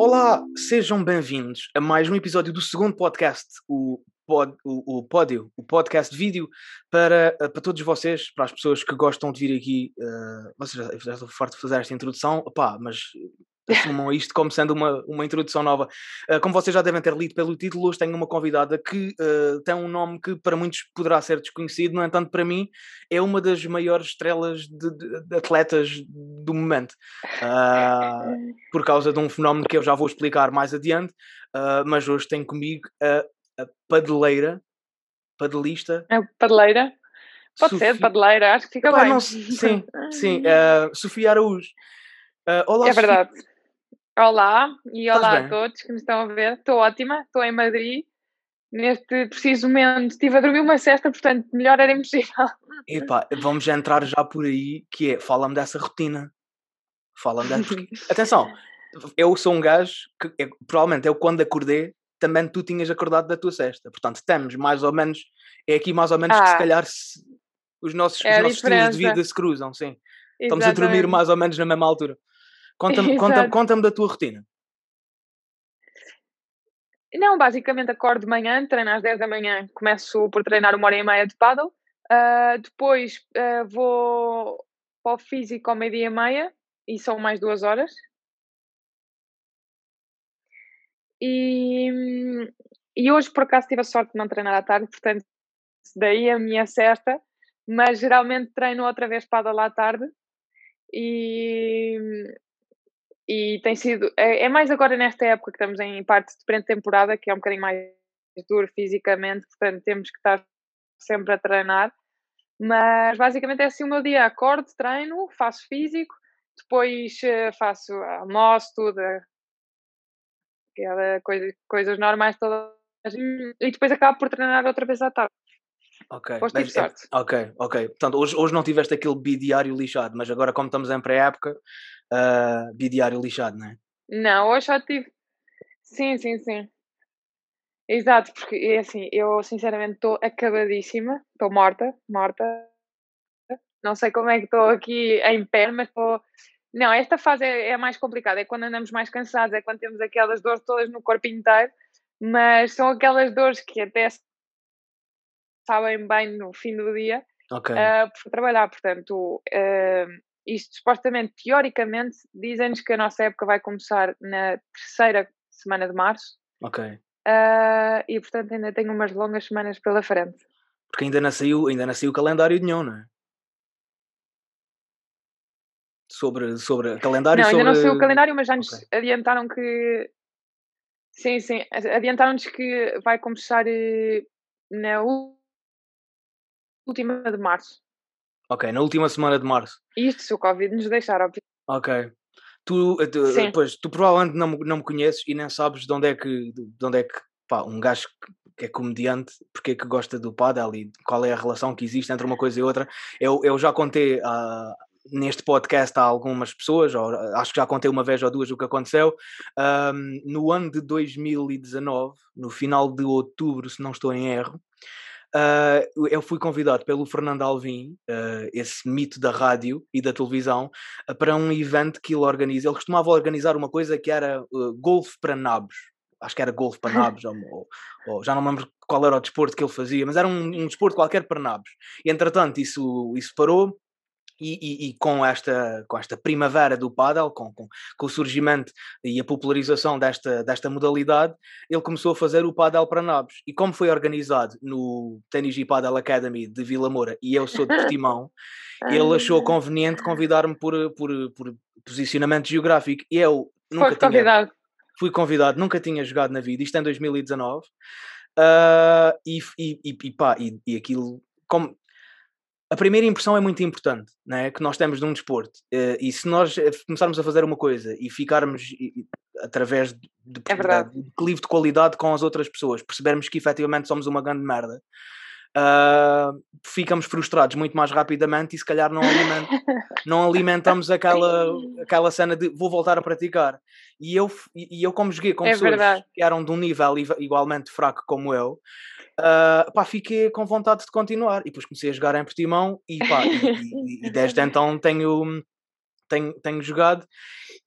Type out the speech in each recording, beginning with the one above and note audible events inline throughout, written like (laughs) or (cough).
Olá, sejam bem-vindos a mais um episódio do segundo podcast, o, pod, o, o Pódio, o podcast vídeo, para, eh, para todos vocês, para as pessoas que gostam de vir aqui. Uh, vocês já, já estou farto de fazer esta introdução, opá, mas assumam isto como sendo uma, uma introdução nova. Uh, como vocês já devem ter lido pelo título, hoje tenho uma convidada que uh, tem um nome que para muitos poderá ser desconhecido, no entanto, para mim é uma das maiores estrelas de, de, de atletas do momento. Uh, por causa de um fenómeno que eu já vou explicar mais adiante, mas hoje tenho comigo a, a padeleira, padelista. É padeleira? Pode Sofia... ser, padeleira, acho que fica bem. Não, sim, sim. (laughs) Sofia Araújo. Uh, olá, é verdade. Sofia. Olá e olá a todos que me estão a ver. Estou ótima, estou em Madrid. Neste preciso momento estive a dormir uma cesta, portanto, melhor era impossível. Epá, vamos já entrar já por aí, que é, fala-me dessa rotina. Fala-me dessa... Porque, (laughs) atenção, eu sou um gajo que é, provavelmente eu quando acordei, também tu tinhas acordado da tua cesta. Portanto, estamos mais ou menos, é aqui mais ou menos ah, que se ah. calhar se, os nossos, é os nossos estilos de vida se cruzam, sim. Exatamente. Estamos a dormir mais ou menos na mesma altura. Conta-me (laughs) conta, conta da tua rotina. Não, basicamente acordo de manhã, treino às 10 da manhã, começo por treinar uma hora e meia de paddle, uh, depois uh, vou para o físico ao meio-dia e meia, e são mais duas horas. E, e hoje por acaso tive a sorte de não treinar à tarde, portanto daí a minha cesta, mas geralmente treino outra vez paddle à tarde e, e tem sido, é, é, mais agora nesta época que estamos em parte de pré-temporada, que é um bocadinho mais duro fisicamente, portanto temos que estar sempre a treinar, mas basicamente é assim o meu dia, acordo, treino, faço físico, depois eh, faço almoço, tudo, aquela coisa, coisas normais todas, e depois acabo por treinar outra vez à tarde. Ok, mas, é, ok, ok. Portanto, hoje, hoje não tiveste aquele bidiário lixado, mas agora, como estamos em pré-época, uh, bidiário lixado, não é? Não, hoje já tive. Sim, sim, sim. Exato, porque é assim, eu sinceramente estou acabadíssima, estou morta, morta. Não sei como é que estou aqui em pé, mas estou. Não, esta fase é, é mais complicada, é quando andamos mais cansados, é quando temos aquelas dores todas no corpo inteiro, mas são aquelas dores que até sabem bem no fim do dia okay. uh, por trabalhar. Portanto, uh, isto supostamente, teoricamente, dizem-nos que a nossa época vai começar na terceira semana de março. Ok. Uh, e portanto ainda tenho umas longas semanas pela frente. Porque ainda não saiu, ainda não saiu o calendário de nenhum, não é? Sobre, sobre calendário Não, sobre... ainda não saiu o calendário, mas já nos okay. adiantaram que sim, sim, adiantaram-nos que vai começar eh, na última de março. Ok, na última semana de março. Isto se o Covid nos deixar, óbvio. Ok. Tu, eh, tu, pois, tu provavelmente não, não me conheces e nem sabes de onde é que, de onde é que pá, um gajo que é comediante, porque é que gosta do paddle e qual é a relação que existe entre uma coisa e outra. Eu, eu já contei uh, neste podcast a algumas pessoas, ou, acho que já contei uma vez ou duas o que aconteceu. Um, no ano de 2019, no final de outubro, se não estou em erro, Uh, eu fui convidado pelo Fernando Alvim, uh, esse mito da rádio e da televisão, uh, para um evento que ele organiza. Ele costumava organizar uma coisa que era golfe para nabos. Acho que era golfe para nabos, ou, ou, já não me lembro qual era o desporto que ele fazia, mas era um, um desporto qualquer para nabos. E entretanto, isso, isso parou e, e, e, com, esta, com esta primavera do paddle, com, com, com, o surgimento e a popularização desta, desta modalidade, ele começou a fazer o paddle para nabos. E como foi organizado no Tennis e Paddle Academy de Vila Moura e eu sou de (laughs) Portimão, ele achou conveniente convidar-me por, por, por posicionamento geográfico. E eu nunca tinha... Convidado. Fui convidado, nunca tinha jogado na vida, isto em 2019. Uh, e, e, e, pá, e, e aquilo, como a primeira impressão é muito importante, né? que nós temos de um desporto. Uh, e se nós eh, começarmos a fazer uma coisa e ficarmos através de, de, é de, de de qualidade com as outras pessoas, percebermos que efetivamente somos uma grande merda, uh, ficamos frustrados muito mais rapidamente e se calhar não, aliment, não alimentamos aquela, (laughs) aquela cena de vou voltar a praticar. E eu, e eu como joguei com é pessoas verdade. que eram de um nível igualmente fraco como eu, uh, pá, fiquei com vontade de continuar. E depois comecei a jogar em Portimão e, pá, e, e, e desde (laughs) então tenho tenho, tenho jogado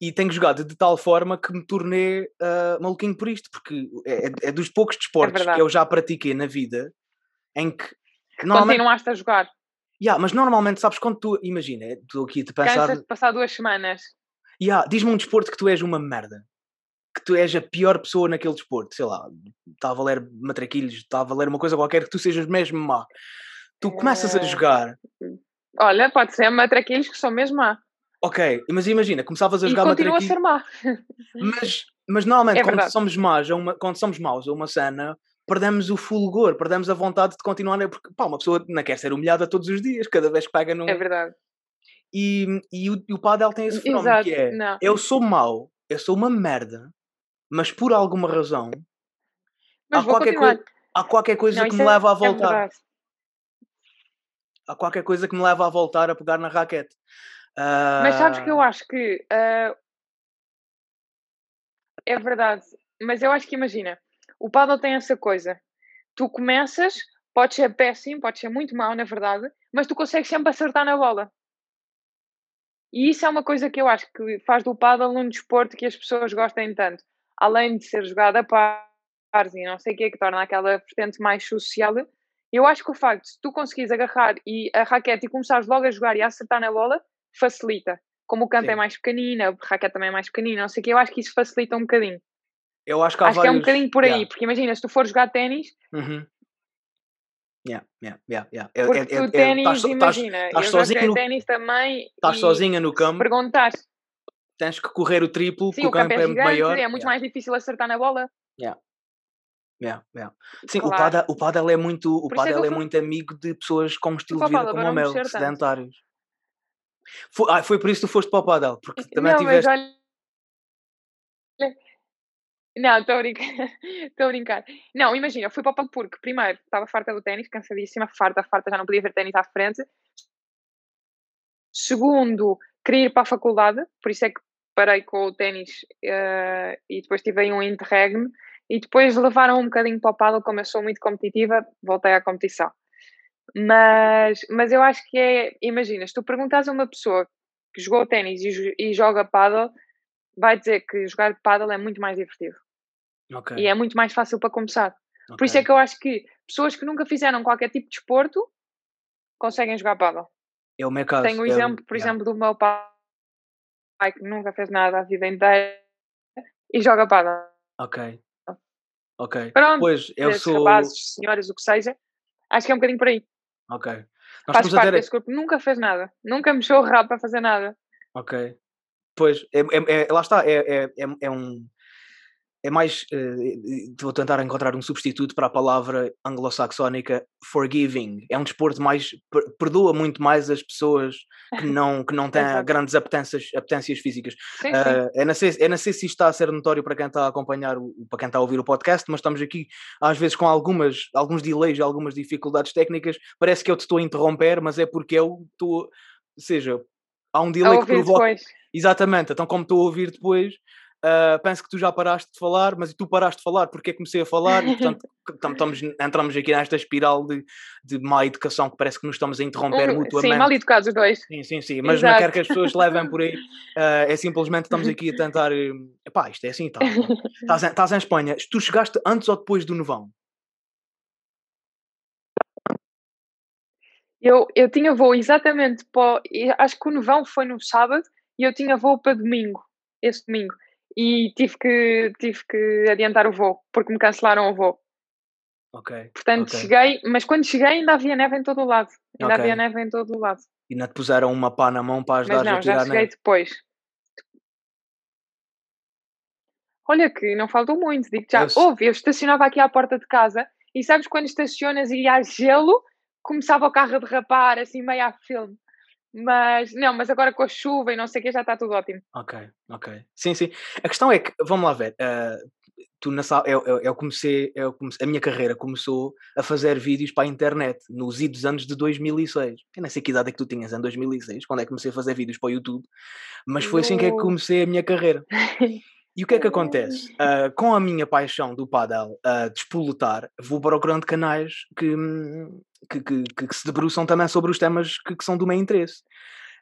e tenho jogado de tal forma que me tornei uh, maluquinho por isto, porque é, é, é dos poucos desportos é que eu já pratiquei na vida em que. que normalmente... Continuaste a jogar. Yeah, mas normalmente, sabes, quando tu. Imagina, estou aqui a pensar. Cansas de passar duas semanas. Yeah, Diz-me um desporto que tu és uma merda. Que tu és a pior pessoa naquele desporto. Sei lá, está a valer matraquilhos, está a valer uma coisa qualquer que tu sejas mesmo má. Tu começas a eh, jogar. Olha, pode ser matraquilhos que são mesmo má. Ok, mas imagina, começavas a jogar e continua matraquilhos. a ser má. (laughs) Mas, mas normalmente, é quando, somos más uma, quando somos maus a uma cena, perdemos o fulgor, perdemos a vontade de continuar, né? porque pá, uma pessoa não quer ser humilhada todos os dias, cada vez que pega num. É verdade. E, e, o, e o Padel tem esse fenómeno Exato. que é: não. eu sou mau, eu sou uma merda, mas por alguma razão há qualquer, coi há qualquer coisa não, que me é, leva a é voltar. É há qualquer coisa que me leva a voltar a pegar na raquete. Uh... Mas sabes que eu ah acho que uh... é verdade, mas eu acho que imagina, o paddle tem essa coisa. Tu começas, pode ser péssimo, pode ser muito mau, na verdade, mas tu consegues sempre acertar na bola. E isso é uma coisa que eu acho que faz do paddle um desporto que as pessoas gostem tanto. Além de ser jogado a pares e não sei o que, que torna aquela vertente mais social, eu acho que o facto de tu conseguires agarrar e a raquete e começares logo a jogar e a acertar na bola, facilita. Como o campo é Sim. é mais pequenino, a raquete também é mais pequenina, não sei o que, eu acho que isso facilita um bocadinho. Eu acho que há acho vários... que é um bocadinho por aí, yeah. porque imagina, se tu for jogar ténis. Uhum. Yeah, yeah, yeah, yeah. É, porque é, é, ténis, imagina, estás, estás eu no... ténis também. Estás sozinha no campo. Perguntar. Tens que correr o triplo, Sim, porque o campo, campo é, gigante, maior. É muito mais difícil acertar na bola. Yeah. Yeah, yeah. Sim, claro. o, padel, o padel é muito, o padel é, muito amigo de pessoas com um estilo de vida como o meu, sedentários. Foi, ah, foi por isso que tu foste para o padel, porque também não, tiveste. Olha... Não, estou a brincar. (laughs) Estou a brincar. Não, imagina, eu fui para o porque, primeiro, estava farta do ténis, cansadíssima, farta, farta, já não podia ver ténis à frente. Segundo, queria ir para a faculdade, por isso é que parei com o ténis uh, e depois tive aí um interregno. E depois levaram um bocadinho para o paddle, como eu sou muito competitiva, voltei à competição. Mas, mas eu acho que é, imagina, se tu perguntas a uma pessoa que jogou ténis e, e joga paddle, vai dizer que jogar paddle é muito mais divertido. Okay. E é muito mais fácil para começar. Okay. Por isso é que eu acho que pessoas que nunca fizeram qualquer tipo de desporto conseguem jogar paddle. É o meu caso. Tenho o exemplo, por yeah. exemplo, do meu pai que nunca fez nada a vida inteira e joga paddle. Ok. Ok. Pronto, pois, eu sou... rapazes, senhoras, o que seja, acho que é um bocadinho por aí. Ok. Nós Faz parte ter... desse corpo, nunca fez nada. Nunca mexeu o rabo para fazer nada. Ok. Pois, é, é, é lá está, é, é, é, é um é mais. Uh, vou tentar encontrar um substituto para a palavra anglo-saxónica forgiving. É um desporto mais. perdoa muito mais as pessoas que (laughs) não, que não têm grandes apetências, apetências físicas. Sim, sim. Uh, é, não sei, é não sei se isto está a ser notório para quem está a acompanhar, o, para quem está a ouvir o podcast, mas estamos aqui às vezes com algumas, alguns delays, algumas dificuldades técnicas. Parece que eu te estou a interromper, mas é porque eu estou. Ou seja, há um delay que provoca. Depois. Exatamente, então como estou a ouvir depois, Uh, penso que tu já paraste de falar, mas tu paraste de falar porque comecei a falar e portanto (laughs) estamos, entramos aqui nesta espiral de, de má educação que parece que nos estamos a interromper um, mutuamente. Sim, mal educados os dois. Sim, sim, sim, mas Exato. não quero que as pessoas levem por aí. Uh, (laughs) é simplesmente estamos aqui a tentar. Epá, isto é assim, tá. estás, em, estás em Espanha. Tu chegaste antes ou depois do Novão? Eu, eu tinha voo exatamente para. Acho que o Novão foi no sábado e eu tinha voo para domingo, esse domingo e tive que, tive que adiantar o voo, porque me cancelaram o voo. Ok. Portanto, okay. cheguei, mas quando cheguei ainda havia neve em todo o lado. Ainda okay. havia neve em todo o lado. E não te puseram uma pá na mão para ajudar a tirar já cheguei neve? depois. Olha que não faltou muito, digo já. Eu... Houve, eu estacionava aqui à porta de casa e sabes quando estacionas e há gelo, começava o carro a derrapar, assim meio a filme. Mas, não, mas agora com a chuva e não sei o que já está tudo ótimo. Ok, ok. Sim, sim. A questão é que, vamos lá ver, uh, tu na sala, eu, eu, eu, comecei, eu comecei, a minha carreira começou a fazer vídeos para a internet nos idos anos de 2006. Eu não sei que idade é que tu tinhas em 2006, quando é que comecei a fazer vídeos para o YouTube, mas foi assim que é que comecei a minha carreira. (laughs) E o que é que acontece? Uh, com a minha paixão do paddle uh, de espolutar, vou procurando canais que, que, que, que, se debruçam também sobre os temas que, que são do meu interesse.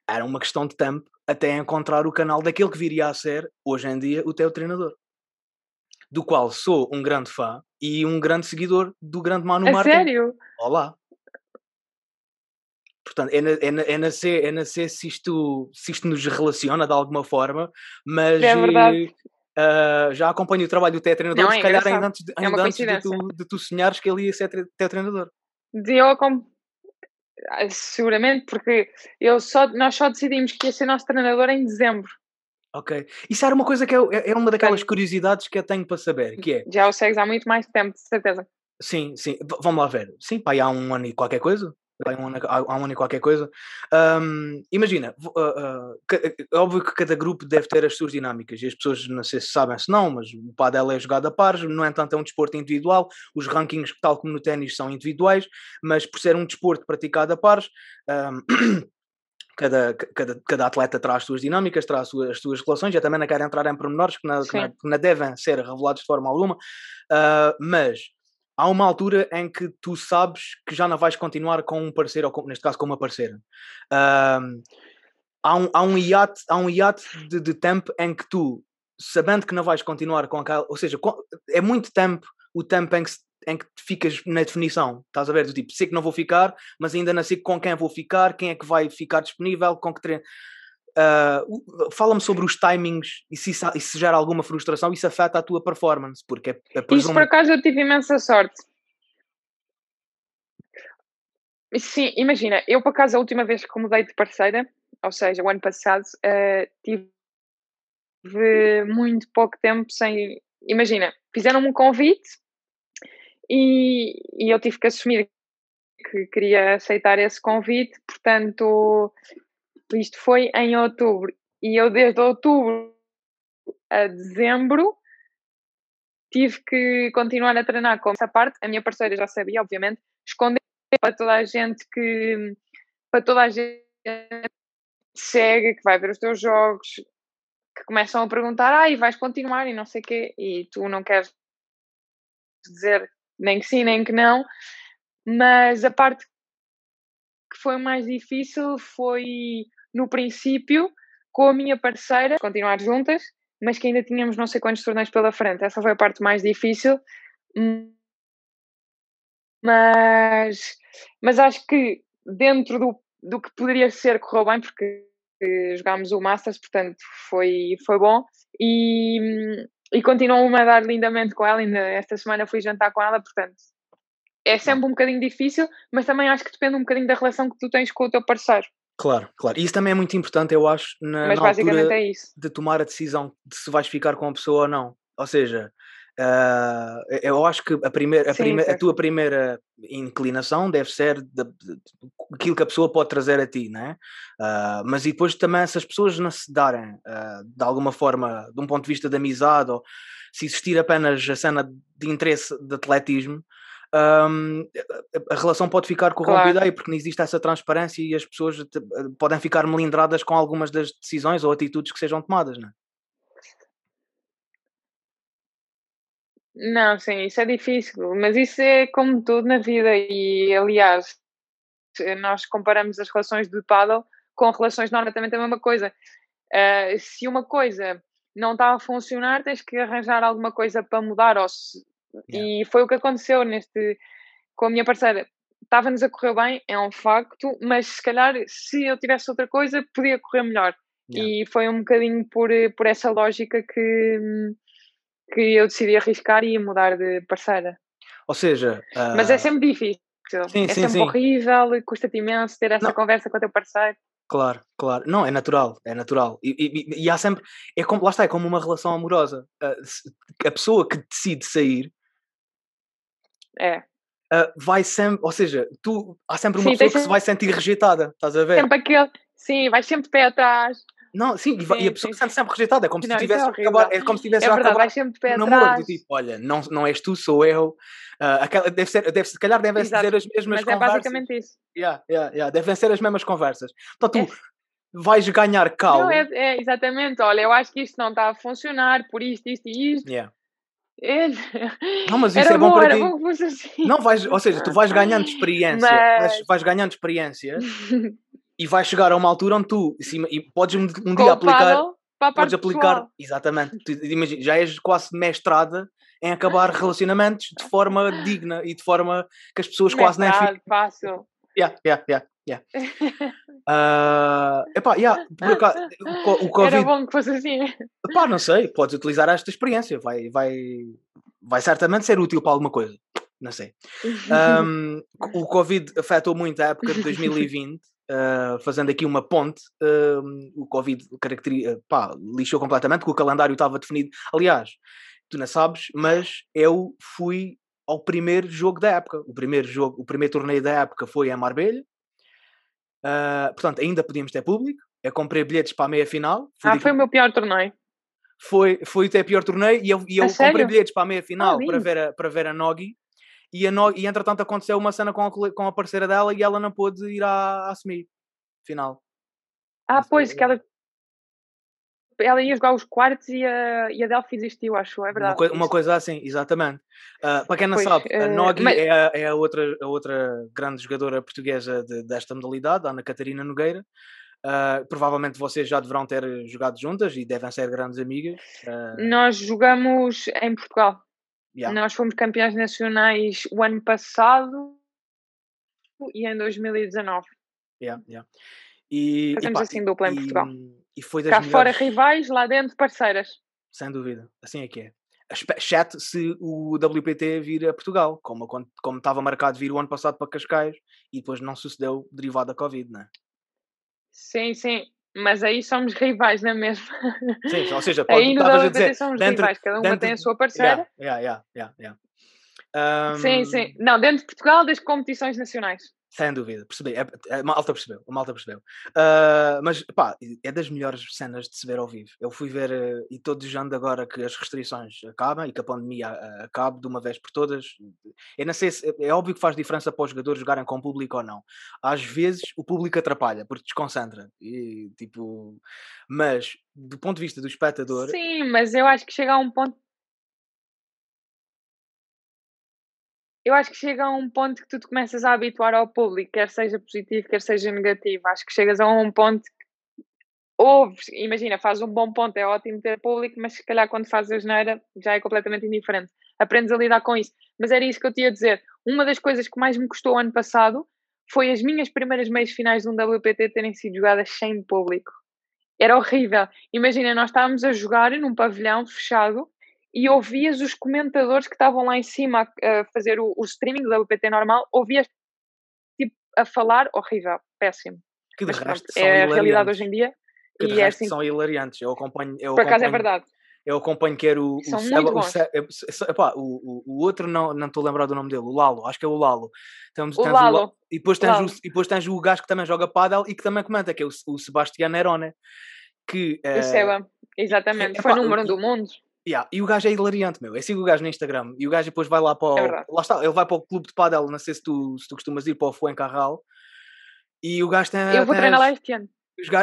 era uma questão de tempo até encontrar o canal daquele que viria a ser, hoje em dia, o teu treinador. Do qual sou um grande fã e um grande seguidor do grande Manu A Martin. sério? Olá. Portanto, é, na, é, na, é, nascer, é se isto, se isto nos relaciona de alguma forma, mas É verdade. Uh, já acompanho o trabalho do teu treinador, Não, se é calhar engraçado. ainda antes, de, É ainda antes de, tu, de tu sonhares que ele ia ser treinador. Eu com... Ah, Seguramente, porque eu só, nós só decidimos que ia ser nosso treinador em dezembro. Ok. Isso era uma coisa que eu, é é uma daquelas curiosidades que eu tenho para saber, que é, já o segues há muito mais tempo, de certeza. sim, sim, v- vamos lá ver, sim, pá, há um ano e qualquer coisa, há um há um ano e qualquer coisa, Ahm, imagina, ah, ca- é óbvio que cada grupo deve ter as suas dinâmicas, e as pessoas não sei se sabem se não, mas o pádel é jogado a pares, no entanto é um desporto individual, os rankings, tal como no ténis, são individuais, mas por ser um desporto praticado a pares, ahm, (coughs) cada, cada, cada atleta traz as suas dinâmicas, traz as suas, as suas relações. Eu também não quero entrar em pormenores que não, que não, que não devem ser revelados de forma alguma, ah, mas há uma altura em que tu sabes que já não vais continuar com um parceiro, ou com- neste caso com uma parceira. Há, um, há um hiato, há um hiato de, de tempo em que tu, sabendo que não vais continuar com aquela, ou seja, é muito tempo o tempo em que, em que ficas na definição, estás a ver? Do tipo, sei que não vou ficar, mas ainda não sei com quem vou ficar, quem é que vai ficar disponível, com que treino. Ah, Fala-me sobre os timings e se, isso, e se gera alguma frustração, isso afeta a tua performance, porque é, é Isso presumo- por acaso eu tive imensa sorte. Sim, imagina, eu por acaso a última vez que mudei de parceira, ou seja, o ano passado, eh, tive muito pouco tempo sem. Imagina, fizeram-me um convite e, e eu tive que assumir que queria aceitar esse convite, portanto, isto foi em outubro. E eu desde outubro a dezembro tive que continuar a treinar com essa parte. A minha parceira já sabia, obviamente, esconder para toda a gente que para toda a gente que segue, que vai ver os teus jogos, que começam a perguntar, ah, e vais continuar e não sei o quê, e tu não queres dizer nem que sim, nem que não, mas a parte que foi mais difícil foi no princípio com a minha parceira, continuar juntas, mas que ainda tínhamos não sei quantos torneios pela frente. Essa foi a parte mais difícil. Mas, mas acho que dentro do, do que poderia ser, correu bem, porque eh, jogámos o Masters, portanto foi, foi bom. E, e continuo-me a dar lindamente com ela. Ainda esta semana fui jantar com ela, portanto é sempre um bocadinho difícil, mas também acho que depende um bocadinho da relação que tu tens com o teu parceiro. Claro, claro. E isso também é muito importante, eu acho, na, Mas na altura é de tomar a decisão de se vais ficar com a pessoa ou não. Ou seja, ah, eu acho que a, primeira, a, Sim, a tua primeira inclinação deve ser de, de- de- aquilo que a pessoa pode trazer a ti, né? Ah, mas e depois também, se as pessoas não se darem ah, de alguma forma, de um ponto de vista de amizade, ou se existir apenas a cena de interesse de atletismo, ahm, a, relação pode ficar corrompida Claro. aí porque não existe essa transparência e as pessoas te- podem ficar melindradas com algumas das decisões ou atitudes que sejam tomadas, né? Não, sim, isso é difícil, mas isso é como tudo na vida e, aliás, nós comparamos as relações de paddle com relações normais, também é a mesma coisa. Ah, se uma coisa não está a funcionar, tens que arranjar alguma coisa para mudar, ou se- Yeah. e foi o que aconteceu neste, com a minha parceira. Estava-nos a correr bem, é um facto, mas se calhar se eu tivesse outra coisa, podia correr melhor. Yeah. E foi um bocadinho por, por essa lógica que, que eu decidi arriscar e mudar de parceira. Ou seja, Mas é ah, sempre difícil. Sim, é sim, sempre sim. horrível, custa-te imenso ter essa Não. conversa com o teu parceiro. Claro, claro. Não, é natural, é natural. E, e- e há sempre. É como, lá está, é como uma relação amorosa. Ah, se- a pessoa que decide sair É. ah, vai sempre. Ou seja, tu, há sempre uma Sim, pessoa que se vai sentir rejeitada, estás a ver? Sempre aquele. Sim, vais sempre de pé atrás. Não, sim, e, vai- e a Sim, pessoa sim, sente sempre rejeitada. É como se Não, é tivesse a horrível. acabar. É como se tivesse É verdade, vais sempre de pé namoro. atrás. Tipo, olha, não, não és tu, sou eu. Ah, aquela, deve ser, deve, se calhar devem Exato. dizer as mesmas Mas é conversas. basicamente isso. Yeah, yeah, yeah, devem ser as mesmas conversas. Então tu É. vais ganhar. Não, é, é exatamente. Olha, eu acho que isto não está a funcionar por isto, isto e isto. Yeah. É. Não, mas isso era é bom bom, para ti. bom assim. Não vais, ou seja, tu vais ganhando (laughs) experiência, vais, Mas- vais ganhando experiência (laughs) e vai chegar a uma altura onde tu e podes um, um dia aplicar podes aplicar pessoal. exatamente tu, imagina, já és quase mestrada em acabar (laughs) relacionamentos de forma digna e de forma que as pessoas quase nem fácil yeah, yeah, yeah, yeah. uh, (laughs) epá, yeah, por acaso, o, o COVID, Era bom que fosse assim. Epá, não sei, podes utilizar esta experiência, vai, vai, vai certamente ser útil para alguma coisa. Não sei. Um, (laughs) o Covid afetou muito a época de 2020, Uh, fazendo aqui uma ponte, uh, o Covid caracteriza, pá, lixou completamente, porque o calendário estava definido. Aliás, tu não sabes, mas eu fui ao primeiro jogo da época. O primeiro jogo, o primeiro torneio da época foi em Marbella. Uh, portanto, ainda podíamos ter público. Eu comprei bilhetes para a meia final. Ah, foi o meu pior torneio. Foi, foi o teu pior torneio e eu, e eu comprei bilhetes para a meia final ah, para, ver a, para ver a Nogi e, a no, e entretanto aconteceu uma cena com a, com a parceira dela e ela não pôde ir à, à semi final. Ah, pois, que ela, ela ia jogar os quartos e a, e a Delphi desistiu, acho, é verdade. Uma, coi uma coisa assim, exatamente. Uh, para quem não pois, sabe, a Nogi uh, mas... é, a, é a, outra, a outra grande jogadora portuguesa de, desta modalidade, a Ana Catarina Nogueira. Uh, provavelmente vocês já deverão ter jogado juntas e devem ser grandes amigas. Nós jogamos em Portugal. Yeah. Nós fomos campeões nacionais o ano passado e em 2019. Yeah, yeah. E, Fazemos e, assim dupla em e, Portugal. E foi das Cá melhores... fora rivais, lá dentro parceiras. Sem dúvida, assim é que é. Chat se o WPT vir a Portugal, como, como estava marcado vir o ano passado para Cascais e depois não sucedeu derivado da Covid, não é? Sim, sim. Mas aí somos rivais, não é mesmo? Sim, ou seja, (laughs) pode, aí no WPT dizer, somos dentro, rivais, cada uma dentro, tem a sua parceira. Yeah, yeah, yeah, yeah, um... Sim, sim. Não, dentro de Portugal, das competições nacionais. Sem dúvida, percebi. É, é, malta percebeu, a malta percebeu. Uh, mas, pá, é das melhores cenas de se ver ao vivo. Eu fui ver, uh, e estou desejando agora que as restrições acabem e que a pandemia uh, acabe de uma vez por todas. Eu não sei se, é, é óbvio que faz diferença para os jogadores jogarem com o público ou não. Às vezes o público atrapalha, porque desconcentra. E, tipo, mas, do ponto de vista do espectador. Sim, mas eu acho que chega a um ponto Eu acho que chega a um ponto que tu te começas a habituar ao público, quer seja positivo, quer seja negativo. Acho que chegas a um ponto que ouves, imagina, faz um bom ponto, é ótimo ter público, mas se calhar quando fazes a geneira já é completamente indiferente. Aprendes a lidar com isso. Mas era isso que eu te ia dizer. Uma das coisas que mais me custou ano passado foi as minhas primeiras meias finais de um WPT terem sido jogadas sem público. Era horrível. Imagina, nós estávamos a jogar num pavilhão fechado e ouvias os comentadores que estavam lá em cima a, a fazer o, o, streaming do WPT normal, ouvias tipo a falar horrível, péssimo. Que de Mas, resto pronto, é a realidade hoje em dia. Que de e é assim, são hilariantes. Eu acompanho. Eu por acaso é verdade. Eu acompanho quer o. São o, muito bons. O, epá, o, o, outro não estou a lembrar do nome dele, o Lalo, acho que é o Lalo. Temos, o Lalo. E, depois tens Lalo. O, e depois tens o gajo que também joga paddle e que também comenta, que é o, o Sebastião Nerone. Que, o Seba, exatamente, é, foi número um do mundo. Yeah. E o gajo é hilariante, meu. Eu sigo o gajo no Instagram e o gajo depois vai lá para o. É lá está, ele vai para o clube de padel, não sei se tu, se tu costumas ir para o Fuencarral. E o gajo tem. Eu vou treinar lá este ano.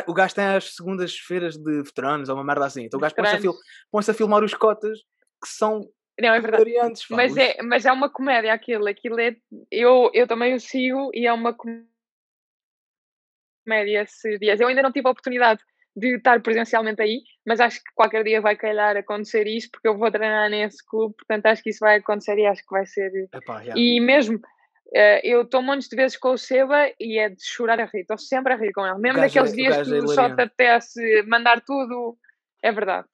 O gajo tem as segundas-feiras de veteranos ou uma merda assim. Então o gajo põe-se a, fil põe a filmar os cotas que são não, é verdade. Mas é, mas é uma comédia aquilo. Aquilo é. Eu, eu também o sigo e é uma comédia esses dias. Eu ainda não tive a oportunidade de estar presencialmente aí, mas acho que qualquer dia vai calhar acontecer isso, porque eu vou treinar nesse clube, portanto acho que isso vai acontecer e acho que vai ser. Epá, yeah. E mesmo, uh, eu estou montes de vezes com o Seba e é de chorar a rir, estou sempre a rir com ele, mesmo naqueles é, dias que é só te apetece mandar tudo, é verdade.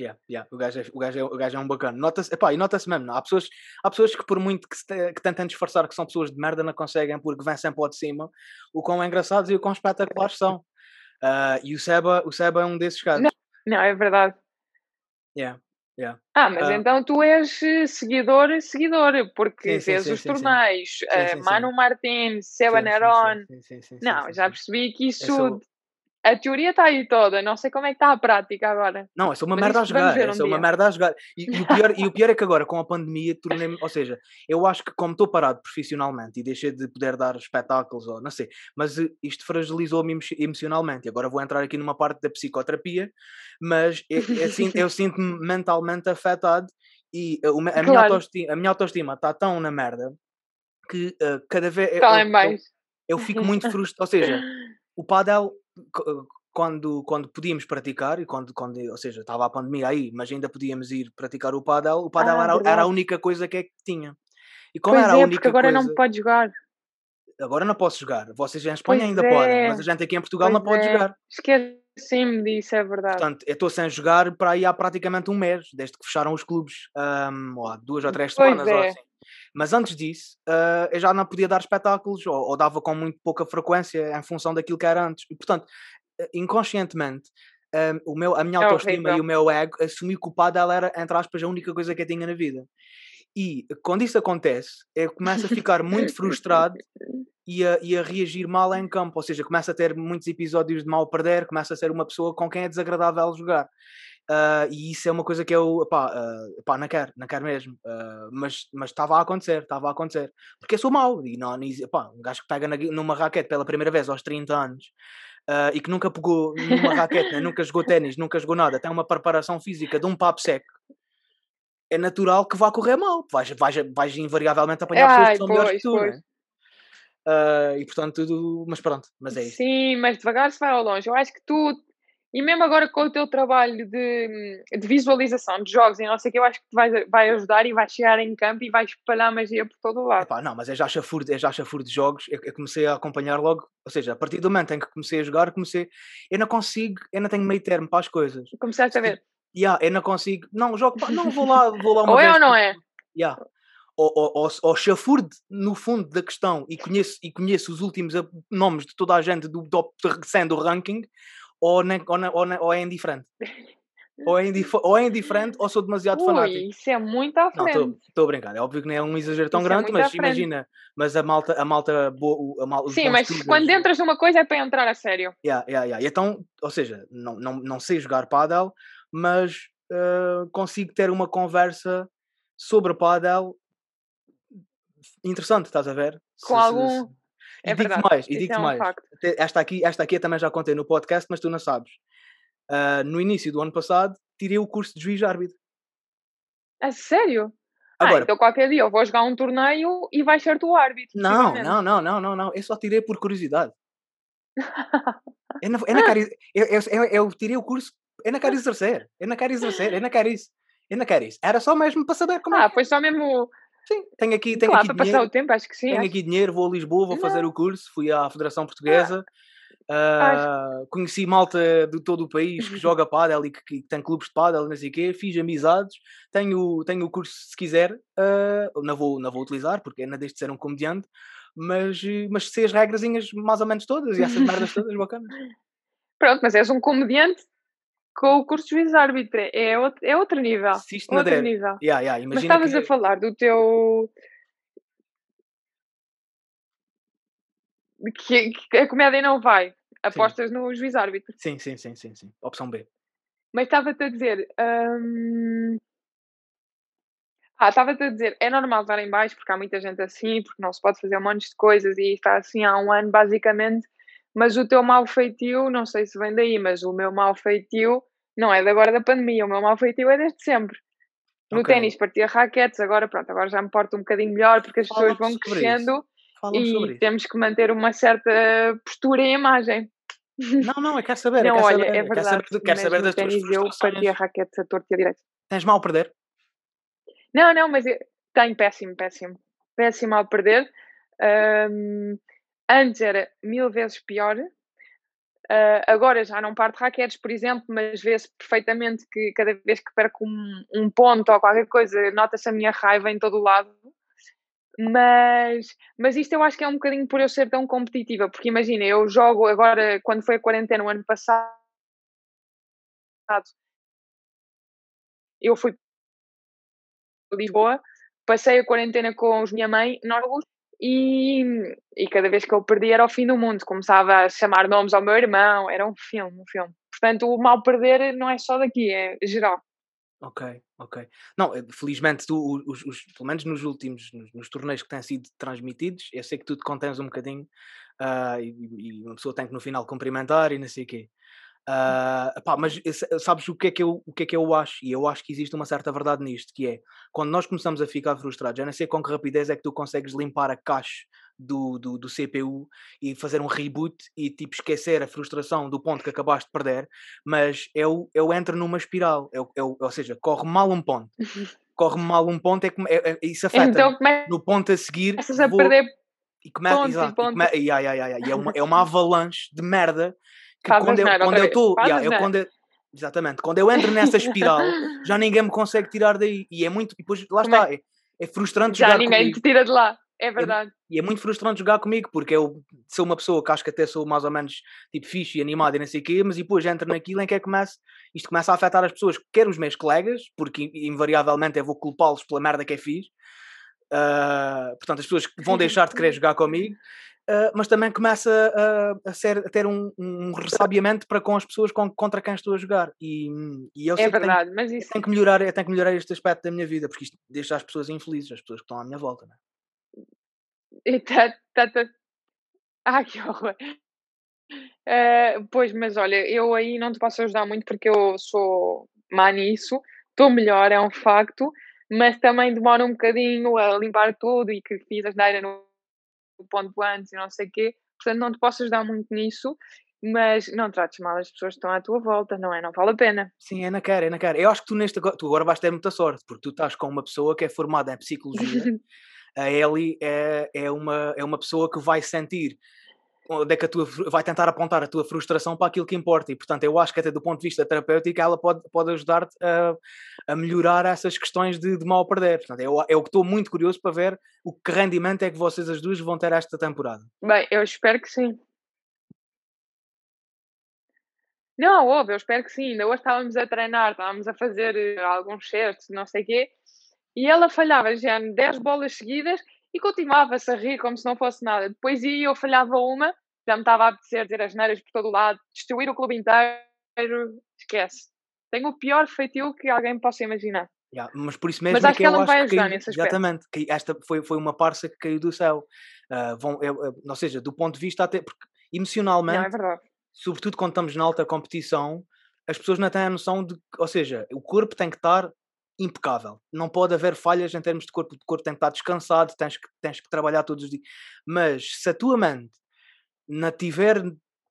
Yeah, yeah. O, gajo é, o, gajo é, o gajo é um bacana. Nota-se, e nota-se mesmo, não? Há, pessoas, há pessoas que, por muito que, se, que tentem disfarçar que são pessoas de merda, não conseguem porque vêm sempre ao de cima o quão engraçados e o quão espetaculares são. Uh, e o Seba, o Seba é um desses casos. Não, não é verdade. Yeah. Yeah. Ah, mas uh, então tu és eh, seguidor, seguidor, porque sim, vês sim, os sim, torneios, uh, Manu Martins, Seba Neron. Não, já percebi que isso sou, a teoria está aí toda, não sei como é que está a prática agora. Não, é só uma Mas merda a jogar, é só um uma merda a jogar. E, e, o pior, e o pior é que agora, com a pandemia, tornei-me, ou seja, eu acho que como estou parado profissionalmente e deixei de poder dar espetáculos, ou não sei, mas eh, isto fragilizou-me emocionalmente. Agora vou entrar aqui numa parte da psicoterapia, mas é, é assim, eu (laughs) sinto-me mentalmente afetado e a, a, claro. minha autoestima, a minha autoestima está tão na merda que uh, cada vez. Eu, eu, eu, fico muito (laughs) frustrado, ou seja o padel quando, quando podíamos praticar, e quando, quando, ou seja, estava a pandemia aí, mas ainda podíamos ir praticar o padel, o padel ah, era, era, a única coisa que, é que tinha. E como pois era é, a única porque agora coisa, não pode jogar. Agora não posso jogar. Vocês em Espanha pois ainda é. podem, mas a gente aqui em Portugal pois não pode é. jogar. Esqueci-me disso, é verdade. Portanto, eu estou sem jogar para aí há praticamente um mês, desde que fecharam os clubes, um, ou há duas ou três semanas, ou é. assim. Mas antes disso, uh, eu já não podia dar espetáculos, ou, ou, dava com muito pouca frequência em função daquilo que era antes. E, portanto, inconscientemente, um, o meu, a minha é autoestima e o meu ego assumi que o padel era, entre aspas, a única coisa que eu tinha na vida. E quando isso acontece, eu começo a ficar muito frustrado (laughs) e a, e a, reagir mal em campo, ou seja, começa a ter muitos episódios de mal perder, começa a ser uma pessoa com quem é desagradável jogar. Uh, e isso é uma coisa que eu, pá, uh, pá não quero, não quero mesmo. Uh, mas estava a acontecer, estava a acontecer. Porque eu sou mau, e não, pá, um gajo que pega na, numa raquete pela primeira vez aos 30 anos uh, e que nunca pegou numa raquete, né? nunca jogou ténis, nunca jogou nada, tem uma preparação física de um papo seco, é natural que vá correr mal. Vais, vais, vais invariavelmente apanhar pessoas que são pois, melhores que tu. Né? Uh, e portanto, tudo, mas pronto, mas é isso. Sim, mas devagar se vai ao longe. Eu acho que tu e mesmo agora com o teu trabalho de, de visualização de jogos e não sei o que, eu acho que te vai, vai ajudar e vai chegar em campo e vai espalhar magia por todo o lado. Epá, não, mas é já chafuro, é já chafuro de jogos, eu, eu, comecei a acompanhar logo, ou seja, a partir do momento em que comecei a jogar, comecei, eu não consigo, eu não tenho meio termo para as coisas. Começaste a ver? Yeah, eu não consigo, não, jogo, não, vou lá, vou lá uma ou vez. Ou é ou não é? Yeah. Ou, ou chafurde no fundo da questão e conheço, e conheço os últimos nomes de toda a gente do top 100 do ranking, ou, nem, ou, ou, ou é indiferente. (laughs) Ou é, ou é indiferente ou sou demasiado Ui, fanático. Isso é muito à frente. Estou a brincar. É óbvio que não é um exagero tão isso é grande, é mas imagina, mas a malta, a malta boa. A mal, Sim, mas quando entras numa coisa é para entrar a sério. Yeah, yeah, yeah. Então, ou seja, não, não, não sei jogar paddle, mas uh, consigo ter uma conversa sobre paddle interessante, estás a ver? Com se, algum. Se, é e digo mais, e digo é um mais. Esta aqui, esta aqui eu também já contei no podcast, mas tu não sabes. Uh, no início do ano passado, tirei o curso de juiz árbitro. A sério? Ah, Agora, ah, então qualquer dia eu vou jogar um torneio e vais ser tu árbitro. Não, não, não, não, não, não. Eu só tirei por curiosidade. eu, não, eu, não quero, eu, eu, eu, tirei o curso, eu não quero exercer, eu não quero exercer, eu não quero isso. Eu não quero isso. Era só mesmo para saber como ah, é. Ah, foi só mesmo Sim, tenho aqui, tenho claro, aqui para dinheiro, passar o tempo, acho que sim. Tenho acho... aqui dinheiro, vou a Lisboa, vou fazer o curso, fui à Federação Portuguesa, uh, conheci malta de todo o país que (laughs) joga pádel e que, que, tem clubes de pádel, não sei o quê, fiz amizades, tenho, tenho o curso se quiser, uh, não, vou, não vou utilizar porque ainda de ser um comediante, mas, mas sei as regrazinhas mais ou menos todas e essas merdas (laughs) todas bacanas. Pronto, mas és um comediante com o curso de juiz árbitro. É outro, é outro nível. Se isto outro der, nível. Yeah, yeah, Mas estavas que... a falar do teu. Que, que, a comédia não vai. Apostas sim. no juiz árbitro. Sim, sim, sim, sim, sim. Opção B. Mas estava-te a dizer. Hum... Ah, estava-te a dizer, é normal estar em baixo porque há muita gente assim, porque não se pode fazer um monte de coisas e está assim há um ano, basicamente. Mas o teu mau feitio, não sei se vem daí, mas o meu mau feitio não é de agora da pandemia, o meu mau feitio é desde sempre. No okay. ténis partia raquetes, agora pronto, agora já me porto um bocadinho melhor porque as pessoas vão crescendo e temos que manter uma certa postura e imagem. Não, não, eu quero saber. Não, quero olha, saber, é verdade. Quero saber, quero saber das ténis tuas eu partia raquetes a torto e a direito. Tens mal a perder? Não, não, mas eu, tenho péssimo, péssimo. Péssimo ao perder. Um, Antes era mil vezes pior. Uh, agora já não parte raquetes, por exemplo, mas vê-se perfeitamente que cada vez que perco um, um ponto ou qualquer coisa, nota-se a minha raiva em todo o lado. Mas, mas isto eu acho que é um bocadinho por eu ser tão competitiva, porque imagina, eu jogo agora, quando foi a quarentena o ano passado, eu fui para Lisboa, passei a quarentena com os minha mãe, nós e, e cada vez que eu perdi era o fim do mundo. Começava a chamar nomes ao meu irmão, era um filme, um filme. Portanto, o mal perder não é só daqui, é geral. Ok, ok. Não, eh, felizmente tu, os, os, pelo menos nos últimos, nos, nos, torneios que têm sido transmitidos, eu sei que tu te contens um bocadinho uh, e, e, uma pessoa tem que no final cumprimentar e não sei o quê. Uh, pá, mas sabes o que, é que eu, o que é que eu acho? E eu acho que existe uma certa verdade nisto, que é quando nós começamos a ficar frustrados, eu não sei com que rapidez é que tu consegues limpar a caixa do, do, do, CPU e fazer um reboot e tipo esquecer a frustração do ponto que acabaste de perder, mas eu, eu entro numa espiral, eu, eu, ou seja, corre mal um ponto. Corre mal um ponto, é, é, é isso (laughs) afeta. Então, é no ponto a seguir. Começas a vou, perder e começa, pontos exato, e, come, e, e, e, é, uma, é uma (laughs) avalanche de merda quando eu, quando eu estou. Yeah, eu, quando eu, exatamente, quando eu entro nessa (laughs) espiral, já ninguém me consegue tirar daí. E é muito. E depois, lá Como está, é? é, é frustrante já jogar ninguém comigo. te tira de lá. É verdade. E é muito frustrante jogar comigo, porque eu sou uma pessoa que acho que até sou mais ou menos tipo fixe e animado e não sei o quê, mas depois entro naquilo em que é que começa, isto começa a afetar as pessoas, quer os meus colegas, porque invariavelmente eu vou culpá-los pela merda que é fiz. Uh, portanto, as pessoas vão (laughs) deixar de querer jogar comigo Uh, mas também começa a, a, ser, a ter um, um ressabiamento para com as pessoas com, contra quem estou a jogar. E, e eu é verdade, tenho, mas isso... tenho que melhorar, eu tenho que melhorar este aspecto da minha vida, porque isto deixa as pessoas infelizes, as pessoas que estão à minha volta. Não é? tá, tá, tá. Ah, que horror! Uh, pois, mas olha, eu aí não te posso ajudar muito porque eu sou má nisso, estou melhor, é um facto, mas também demora um bocadinho a limpar tudo e que fiz as neiras no o ponto antes e não sei o quê, portanto não te posso ajudar muito nisso, mas não trates mal as pessoas que estão à tua volta, não é? Não vale a pena. Sim, é na cara, é na cara. Eu acho que tu, neste, tu agora vais ter muita sorte, porque tu estás com uma pessoa que é formada em psicologia. (laughs) a Ellie é, é, uma, é uma pessoa que vai sentir onde é que a tua, vai tentar apontar a tua frustração para aquilo que importa. E, portanto, eu acho que até do ponto de vista terapêutico ela pode, pode ajudar-te a, a melhorar essas questões de, de mal perder. Portanto, eu, eu estou muito curioso para ver o que rendimento é que vocês as duas vão ter esta temporada. Bem, eu espero que sim. Não, óbvio, eu espero que sim. Ainda hoje estávamos a treinar, estávamos a fazer uh, alguns certos, não sei o quê, e ela falhava já 10 bolas seguidas e continuava-se a rir como se não fosse nada. Depois ia eu falhava uma, já me estava a apetecer dizer as neiras por todo o lado, destruir o clube inteiro, esquece. Tenho o pior feitio que alguém possa imaginar. Yeah, mas por isso mesmo mas acho é que, que ela vai ajudar caiu, nesse aspecto. Exatamente, que esta foi, foi uma parça que caiu do céu. Uh, vão, ou seja, do ponto de vista até, porque emocionalmente, não, é sobretudo quando estamos na alta competição, as pessoas não têm a noção de, ou seja, o corpo tem que estar impecável. Não pode haver falhas em termos de corpo. O corpo tem que estar descansado, tens que, tens que trabalhar todos os dias. Mas se a tua mente não tiver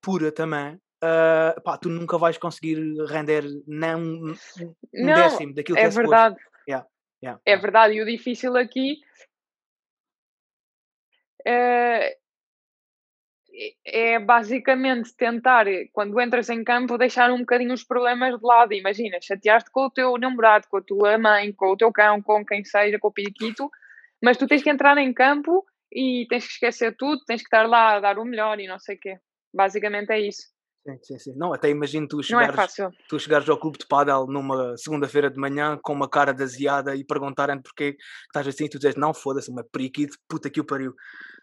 pura também, uh, pá, tu nunca vais conseguir render nem um, um não, décimo daquilo que é, é verdade. Yeah, yeah, é verdade. E o difícil aqui é, é basicamente tentar, quando entras em campo, deixar um bocadinho os problemas de lado. Imagina, chateaste com o teu namorado, com a tua mãe, com o teu cão, com quem seja, com o periquito, mas tu tens que entrar em campo e tens que esquecer tudo, tens que estar lá a dar o melhor e não sei o quê. Basicamente é isso. Sim, sim, sim. Não, até imagino tu chegares, não é tu chegares ao clube de pádel numa segunda-feira de manhã com uma cara de e perguntarem porquê estás assim e tu dizes, não, foda-se, uma periquito, puta que o pariu.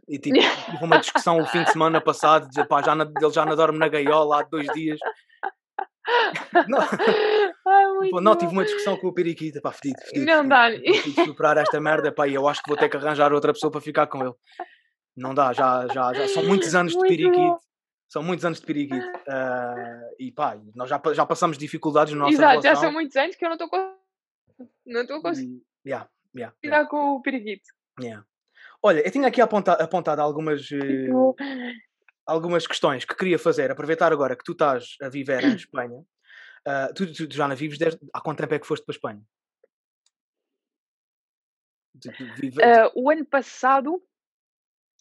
E tipo, tive uma discussão o fim de semana passado, dizer, pá, já na, ele já não dorme na gaiola há dois dias. (laughs) Não, Ai, Pô, não tive uma discussão com o Periquita, pá, fedido, fedido. Não dá. Superar esta merda, pá, e eu acho que vou ter que arranjar outra pessoa para ficar com ele. Não dá, já, já, já são muitos (laughs) anos de Periquito. São muitos anos de Periquito. Uh, (laughs) e pá, nós já, já passamos dificuldades no nosso Exato, relação. já são muitos anos que eu não estou. Não estou conseguindo. Yeah, yeah, yeah. com o Periquito. Yeah. Olha, eu tinha aqui apontado, apontado algumas, uh, algumas questões que queria fazer. Aproveitar agora que tu estás a viver em (clears throat) Espanha. Uh, tu, tu, tu, já não vives desde. Há quanto tempo é que foste para a Espanha? Uh, o ano passado.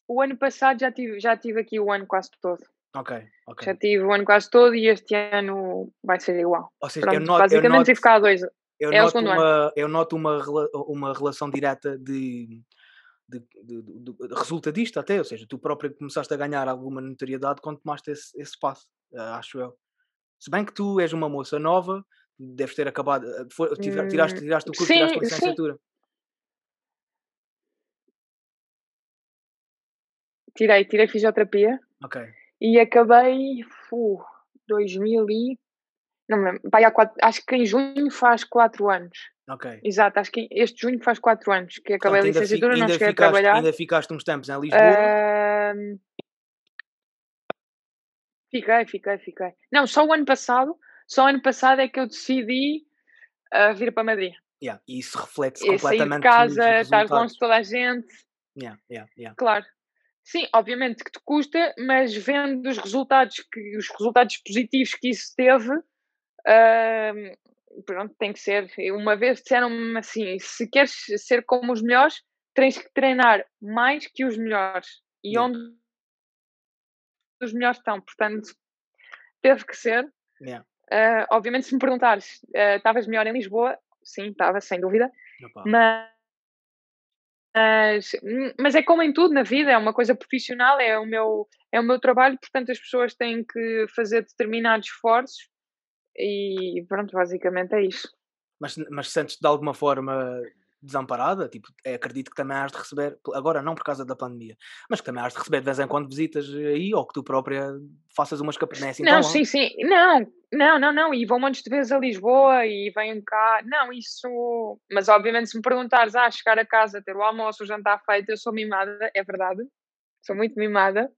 O ano passado já tive, já tive aqui o ano quase todo. Ok, ok. Já tive o ano quase todo e este ano vai ser igual. Ou seja, Pronto, eu noto, basicamente eu noto, tive cá dois. Eu é noto, uma, eu noto uma, uma relação direta de de, de, de, de, resultadista até, ou seja, tu próprio começaste a ganhar alguma notoriedade quando tomaste esse, esse passo, uh, acho eu. Se bem que tu és uma moça nova, deves ter acabado, uh, foi, tiraste, tiraste, tiraste o curso, sim, tiraste a licenciatura. Sim. Tirei, tirei fisioterapia. Ok. E acabei, uh, 2000 e... Não me lembro, há quatro, acho que em junho faz 4 anos. Ok. Exato, acho que este junho faz 4 anos que acabei Portanto, a licenciatura, fi, não cheguei ficaste, a trabalhar. Ainda ficaste uns tempos em Lisboa? Uh... Fiquei, fiquei, fiquei. Não, só o ano passado, só o ano passado é que eu decidi uh, vir para Madrid. Yeah, e isso reflete-se completamente sair de casa, estar longe de toda a gente. Yeah, yeah, yeah. Claro. Sim, obviamente que te custa, mas vendo os resultados, que, os resultados positivos que isso teve, uh, pronto, tem que ser. Uma vez disseram-me assim: se queres ser como os melhores, tens que treinar mais que os melhores. E yeah. onde os melhores estão, portanto, teve que ser. Yeah. Uh, obviamente, se me perguntares, ah, estavas uh, melhor em Lisboa? Sim, estava, sem dúvida. Opa. Mas mas, mas é como em tudo na vida, é uma coisa profissional, é o meu, é o meu trabalho, portanto as pessoas têm que fazer determinados esforços e pronto, basicamente é isso. Mas, mas sentes de alguma forma desamparada, tipo, é, acredito que também has de receber, agora não por causa da pandemia, mas que também has de receber de vez em quando visitas aí, ou que tu própria faças umas capas, assim Não, sim, sim, não, não, não, não, e vão montes de vezes a Lisboa e vêm cá, não, isso, mas obviamente se me perguntares, ah, chegar a casa, ter o almoço, o jantar feito, eu sou mimada, é verdade, sou muito mimada,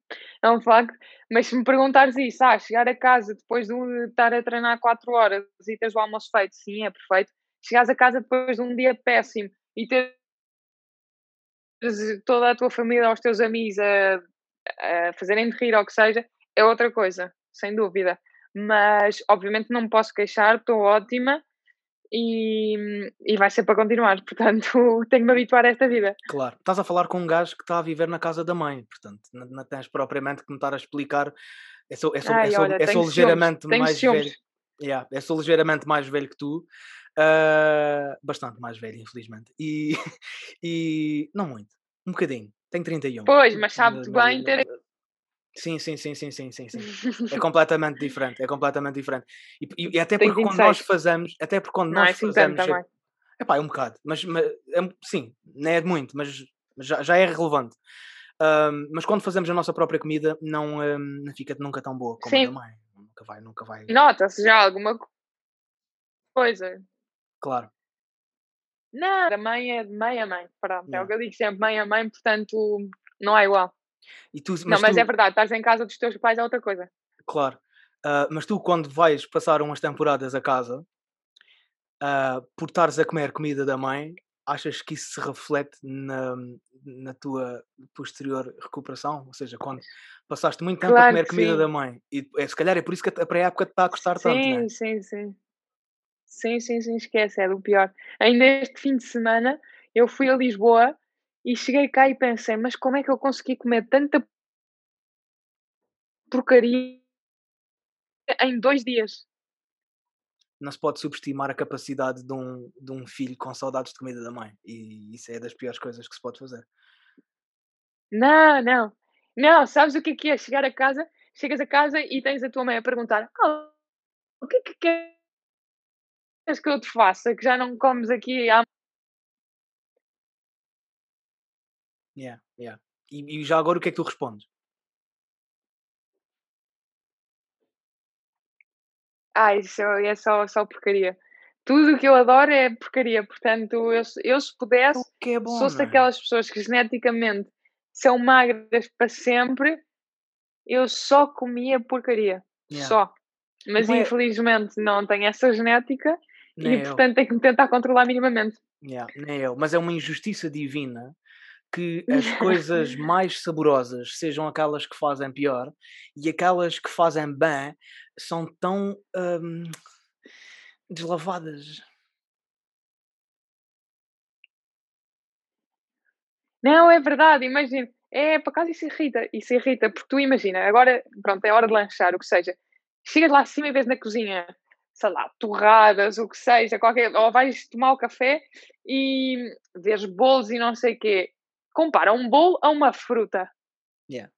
é um facto, mas se me perguntares isso, ah, chegar a casa depois de estar a treinar 4 horas e teres o almoço feito, sim, é perfeito, chegares a casa depois de um dia péssimo e teres toda a tua família, os teus amigos a, a fazerem de rir ou o que seja, é outra coisa, sem dúvida. Mas, obviamente, não me posso queixar, estou ótima e, e vai ser para continuar. (laughs) Portanto, tenho que me habituar a esta vida. Claro, estás a falar com um gajo que está a viver na casa da mãe, portanto, não, tens propriamente que me estar a explicar. É só, é só, Ai, é só, olha, é só ligeiramente mais velho. Yeah, é só ligeiramente mais velho que tu Uh, bastante mais velho, infelizmente. E, (laughs) e não muito, um bocadinho. Tenho 31. Pois, mas sabe-te bem ter. Sim, sim, sim, sim, sim, sim, sim. É (laughs) completamente diferente, é completamente diferente. E, e até porque quando nós fazemos, até porque quando não nós é assim fazemos. É, é pá, é um bocado, mas, mas é, sim, não é muito, mas, já, já é relevante. Um, mas quando fazemos a nossa própria comida, não, um, não fica nunca tão boa como sim. a da mãe. Nunca vai, nunca vai. Nota-se já alguma coisa. Claro. Não, a mãe é de mãe a mãe. Pronto, é o que eu digo sempre, mãe a mãe, portanto não é igual. E tu, mas não, mas tu... é verdade, estás em casa dos teus pais é outra coisa. Claro. Uh, mas tu, quando vais passar umas temporadas a casa, uh, por estares a comer comida da mãe, achas que isso se reflete na, na tua posterior recuperação? Ou seja, quando passaste muito tempo claro a comer comida sim. da mãe, e é, se calhar é por isso que a pré-época te está a custar sim, tanto, não é? Sim, sim, sim. Sim, sim, esquece, é do pior. Ainda este fim de semana eu fui a Lisboa e cheguei cá e pensei, mas como é que eu consegui comer tanta porcaria em dois dias? Não se pode subestimar a capacidade de um, de um filho com saudades de comida da mãe. E isso é das piores coisas que se pode fazer. Não, não. Não, sabes o que é que é? Chegar a casa, chegas a casa e tens a tua mãe a perguntar: oh, o que é que quer queres que eu te faça? Que já não comes aqui há. Yeah, yeah. E, e já agora o que é que tu respondes? Ah, isso é só, só porcaria. Tudo o que eu adoro é porcaria. Portanto, eu, eu se pudesse, que é bom, se fosse daquelas pessoas que geneticamente são magras para sempre, eu só comia porcaria. Yeah. Só. Mas é... infelizmente não tenho essa genética nem e eu. portanto tem que me tentar controlar minimamente. Yeah, nem eu, mas é uma injustiça divina que as coisas (laughs) mais saborosas sejam aquelas que fazem pior e aquelas que fazem bem são tão hum, deslavadas. Não, é verdade, imagina. É, por acaso isso irrita, isso irrita, porque tu imagina, agora, pronto, é hora de lanchar, o que seja. Chegas lá acima e vês na cozinha sei lá, torradas, o que seja, qualquer, ou vais tomar o café e vês bolos e não sei o quê. Compara um bolo a uma fruta. Yeah.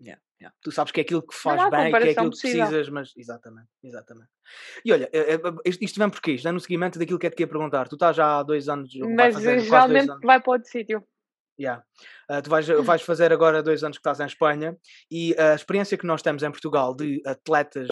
Yeah, yeah. Tu sabes que é aquilo que faz bem, que é aquilo que precisas, mas exatamente, exatamente. E olha, eh, eh, isto vem porquê? Isto é no seguimento daquilo que é que ia perguntar. Tu estás já há dois anos. Mas fazer, geralmente vai para outro sítio. Yeah. Uh, tu vais, vais fazer agora dois anos que estás em Espanha e a experiência que nós temos em Portugal de atletas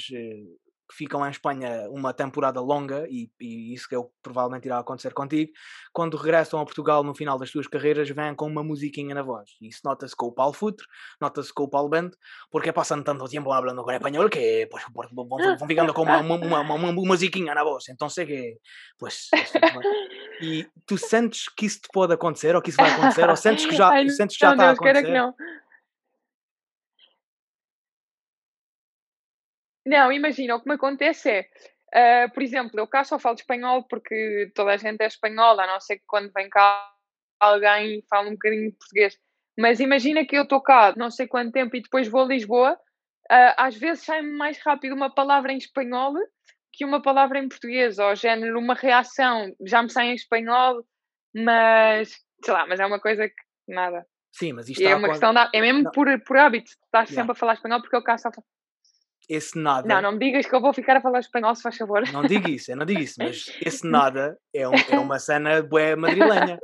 que ficam em Espanha uma temporada longa, e, e isso que é o que provavelmente irá acontecer contigo, quando regressam a Portugal no final das suas carreiras, vêm com uma musiquinha na voz. Isso nota-se com o Paulo Futre, nota-se com o Paulo Bento, porque é passando tanto tempo falando com espanhol que pues, vão, vão ficando com uma, uma, uma, uma, musiquinha na voz. Então sei que, pues, e tu sentes que isso te pode acontecer, ou que isso vai acontecer, ou sentes que já, Ai, sentes que já não, está Deus, a acontecer? Que não. Não, imagina, o que me acontece é, uh, por exemplo, eu cá só falo espanhol porque toda a gente é espanhola, a não ser que quando vem cá alguém fala um bocadinho de português. Mas imagina que eu estou cá não sei quanto tempo e depois vou a Lisboa, uh, às vezes sai-me mais rápido uma palavra em espanhol que uma palavra em português, ou género, uma reação, já me sai em espanhol, mas sei lá, mas é uma coisa que nada. Sim, mas isto é uma questão, de, é mesmo por, por hábito, estás sempre a falar espanhol porque eu cá só esse nada. Não, não me digas que eu vou ficar a falar espanhol, se faz favor. Não digo isso, eu não digo isso, mas esse (laughs) nada é, um, é uma cena bué madrilenha.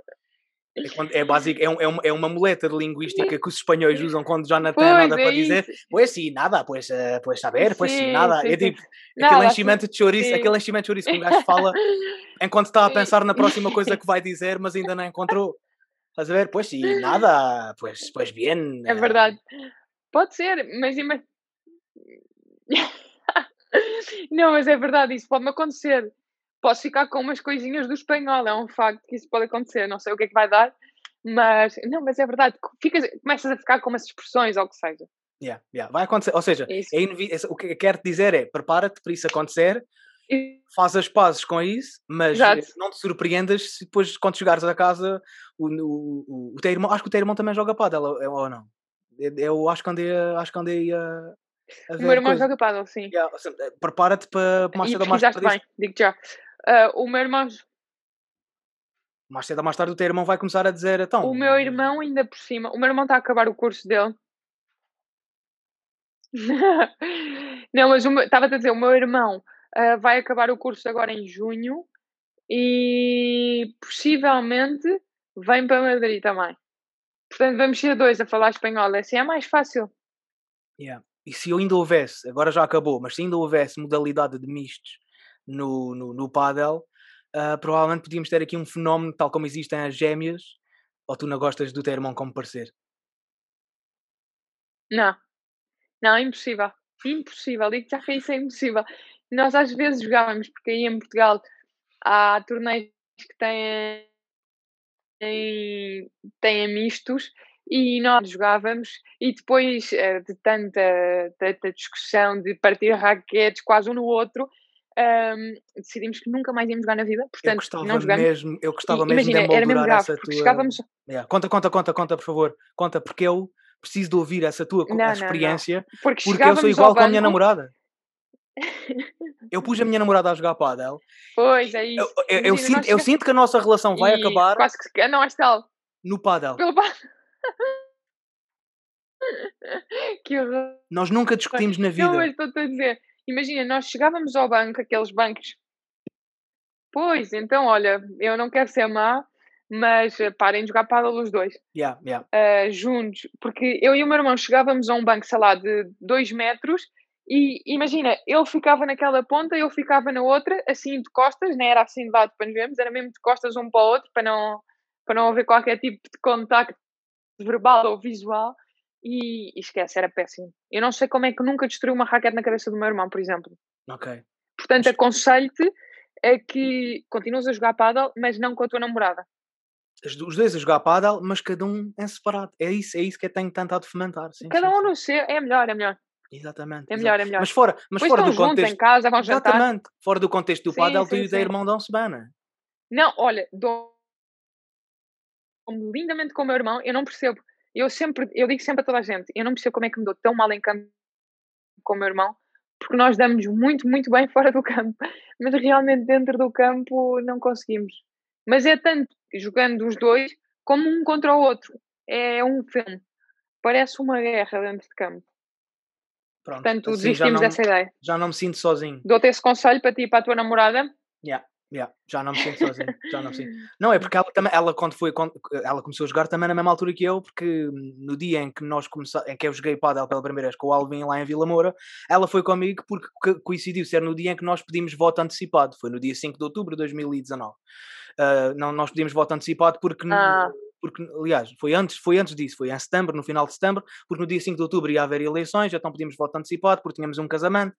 É, é básico, é, um, é, uma, é uma muleta de linguística que os espanhóis usam quando já não têm nada é para dizer. Pois sim, nada, pois, uh, pois saber, pois sim, nada. Sim, é tipo aquele enchimento de chouriço, aquele enchimento de chouriço que um gajo fala enquanto está a pensar na próxima coisa que (laughs) vai dizer, mas ainda não encontrou. Estás a ver? Pois sim, nada, pois, pois bem. É verdade. Pode ser, mas imagina. (laughs) não, mas é verdade, isso pode-me acontecer posso ficar com umas coisinhas do espanhol, é um facto que isso pode acontecer, não sei o que é que vai dar, mas não, mas é verdade, Ficas, começas a ficar com umas expressões ou o que seja. Yeah, yeah. Vai acontecer, ou seja, é o que quero dizer é prepara-te para isso acontecer, faz as pazes com isso, mas Exato. não te surpreendas se depois, quando chegares a casa, o, o, o, o teu irmão, acho que o teu irmão também joga pádel, ou não? Eu acho que andei, acho que andei a. o meu irmão coisa. joga pádel, sim. Yeah, prepara-te para mais cedo ou mais tarde. bem, digo já. Uh, o meu irmão. Mais cedo ou mais tarde o teu irmão vai começar a dizer então. O meu irmão, ainda por cima, o meu irmão está a acabar o curso dele. (laughs) Não, mas estava a dizer, o meu irmão uh, vai acabar o curso agora em junho e possivelmente vem para Madrid também. Portanto, vamos ser dois a falar espanhol. Assim é mais fácil. Yeah. E se ainda houvesse, agora já acabou, mas se ainda houvesse modalidade de mistos no, no, no uh, provavelmente podíamos ter aqui um fenómeno tal como existem as gêmeas, ou tu não gostas do teu irmão como parecer? Não, não, impossível, impossível, digo já que isso é impossível. Nós às vezes jogávamos, porque aí em Portugal há torneios que têm, têm, têm mistos e nós jogávamos e depois eh, de tanta, tanta discussão de partir raquetes quase um no outro um, decidimos que nunca mais íamos jogar na vida, portanto, eu gostava não jogamos. Mesmo, eu gostava e, mesmo imagina, de era mesmo grave, essa tua... chegávamos... Yeah. Conta, conta, conta, conta, por favor. Conta, porque eu preciso de ouvir essa tua não, experiência, não, não. Porque, porque eu sou igual com a minha namorada. (laughs) eu pus a minha namorada a jogar pádel. Pois, é isso. Eu, eu, eu sinto, eu sinto que a nossa relação vai acabar... Quase que... Não, é tal. No pádel. Pelo pádel. (laughs) que horror. Nós nunca discutimos na vida. Não, mas estou-te a dizer Imagina, nós chegávamos ao banco, aqueles bancos. Pois, então, olha, eu não quero ser má, mas uh, parem de jogar paddle os dois. Yeah, yeah. Uh, juntos. Porque eu e o meu irmão chegávamos a um banco, sei lá, de dois metros e imagina, ele ficava naquela ponta, eu ficava na outra, assim de costas, não era assim de lado para nos vermos, era mesmo de costas um para o outro, para não, para não haver qualquer tipo de contacto verbal ou visual e, esquece, era péssimo. Eu não sei como é que nunca destruiu uma raquete na cabeça do meu irmão, por exemplo. Ok. Portanto, aconselho-te a que continues a jogar paddle, mas não com a tua namorada. Os dois a jogar paddle, mas cada um é separado. É isso, é isso que eu tenho tentado fomentar. Sim, cada sim, um no seu, é melhor, é melhor. Exatamente. É melhor, exatamente. é melhor. Mas fora, mas fora do contexto. em casa, vão jantar. Exatamente. Fora do contexto do sim, paddle, tu e o teu irmão dão-se bem, não Não, olha, dou lindamente com o meu irmão, eu não percebo eu sempre, eu digo sempre a toda a gente, eu não percebo como é que me dou tão mal em campo com o meu irmão, porque nós damos muito, muito bem (laughs) fora do campo, mas realmente dentro do campo não conseguimos. Mas é tanto jogando os dois como um contra o outro. É um filme. Parece uma guerra dentro de campo. Pronto, Portanto, assim, desistimos dessa ideia. Já não me sinto sozinho. Dou-te esse conselho para ti e para a tua namorada. Yeah. Yeah, já não me sinto sozinho, já não me sinto. (laughs) Não, é porque ela também, ela quando foi, quando, ela começou a jogar também na mesma altura que eu, porque no dia em que nós começamos, em que eu joguei padel pela primeira vez com o Alvin lá em Vila Moura, ela foi comigo porque coincidiu ser no dia em que nós pedimos voto antecipado, foi no dia 5 de outubro de 2019. Uh, ah, não, nós pedimos voto antecipado porque ah porque, aliás, foi antes, foi antes disso, foi em setembro, no final de setembro, porque no dia 5 de outubro ia haver eleições, então podíamos voto antecipado, porque tínhamos um casamento,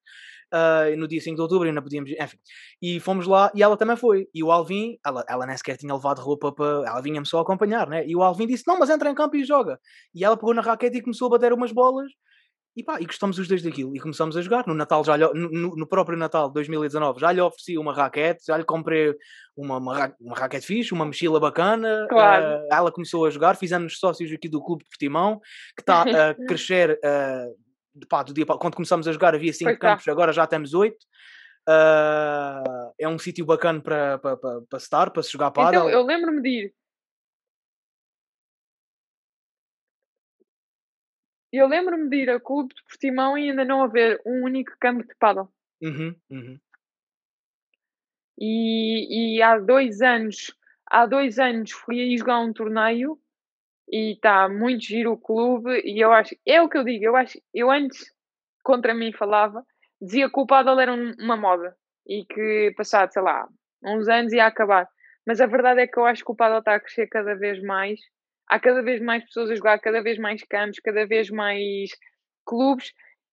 uh, no dia 5 de outubro ainda podíamos, enfim. E fomos lá, e ela também foi. E o Alvin, ela, ela nem sequer tinha levado roupa para. Ela vinha-me só acompanhar, né? E o Alvin disse: Não, mas entra em campo e joga. E ela pegou na raquete e começou a bater umas bolas. E pá, e gostamos os dois daquilo. E começamos a jogar. No Natal, já lhe, no, no, próprio Natal de 2019, já lhe ofereci uma raquete, já lhe comprei uma, uma, uma raquete fixe, uma mochila bacana. Claro. Uh, ela começou a jogar, fizemos sócios aqui do Clube de Portimão, que está a (laughs) crescer. Uh, pá, do dia, quando começamos a jogar havia 5 campos, tá. agora já temos 8. Uh, é um sítio bacana para pa, pa, pa estar, para se jogar para Então, eu lembro-me de ir Eu lembro-me de ir a clube de Portimão e ainda não haver um único campo de paddle. Uhum, uhum. E, e há dois anos, há dois anos fui aí jogar um torneio e está muito giro o clube e eu acho, é o que eu digo, eu acho, eu antes contra mim falava, dizia que o paddle era um, uma moda e que passado, sei lá, uns anos ia acabar. Mas a verdade é que eu acho que o paddle está a crescer cada vez mais há cada vez mais pessoas a jogar, cada vez mais campos, cada vez mais clubes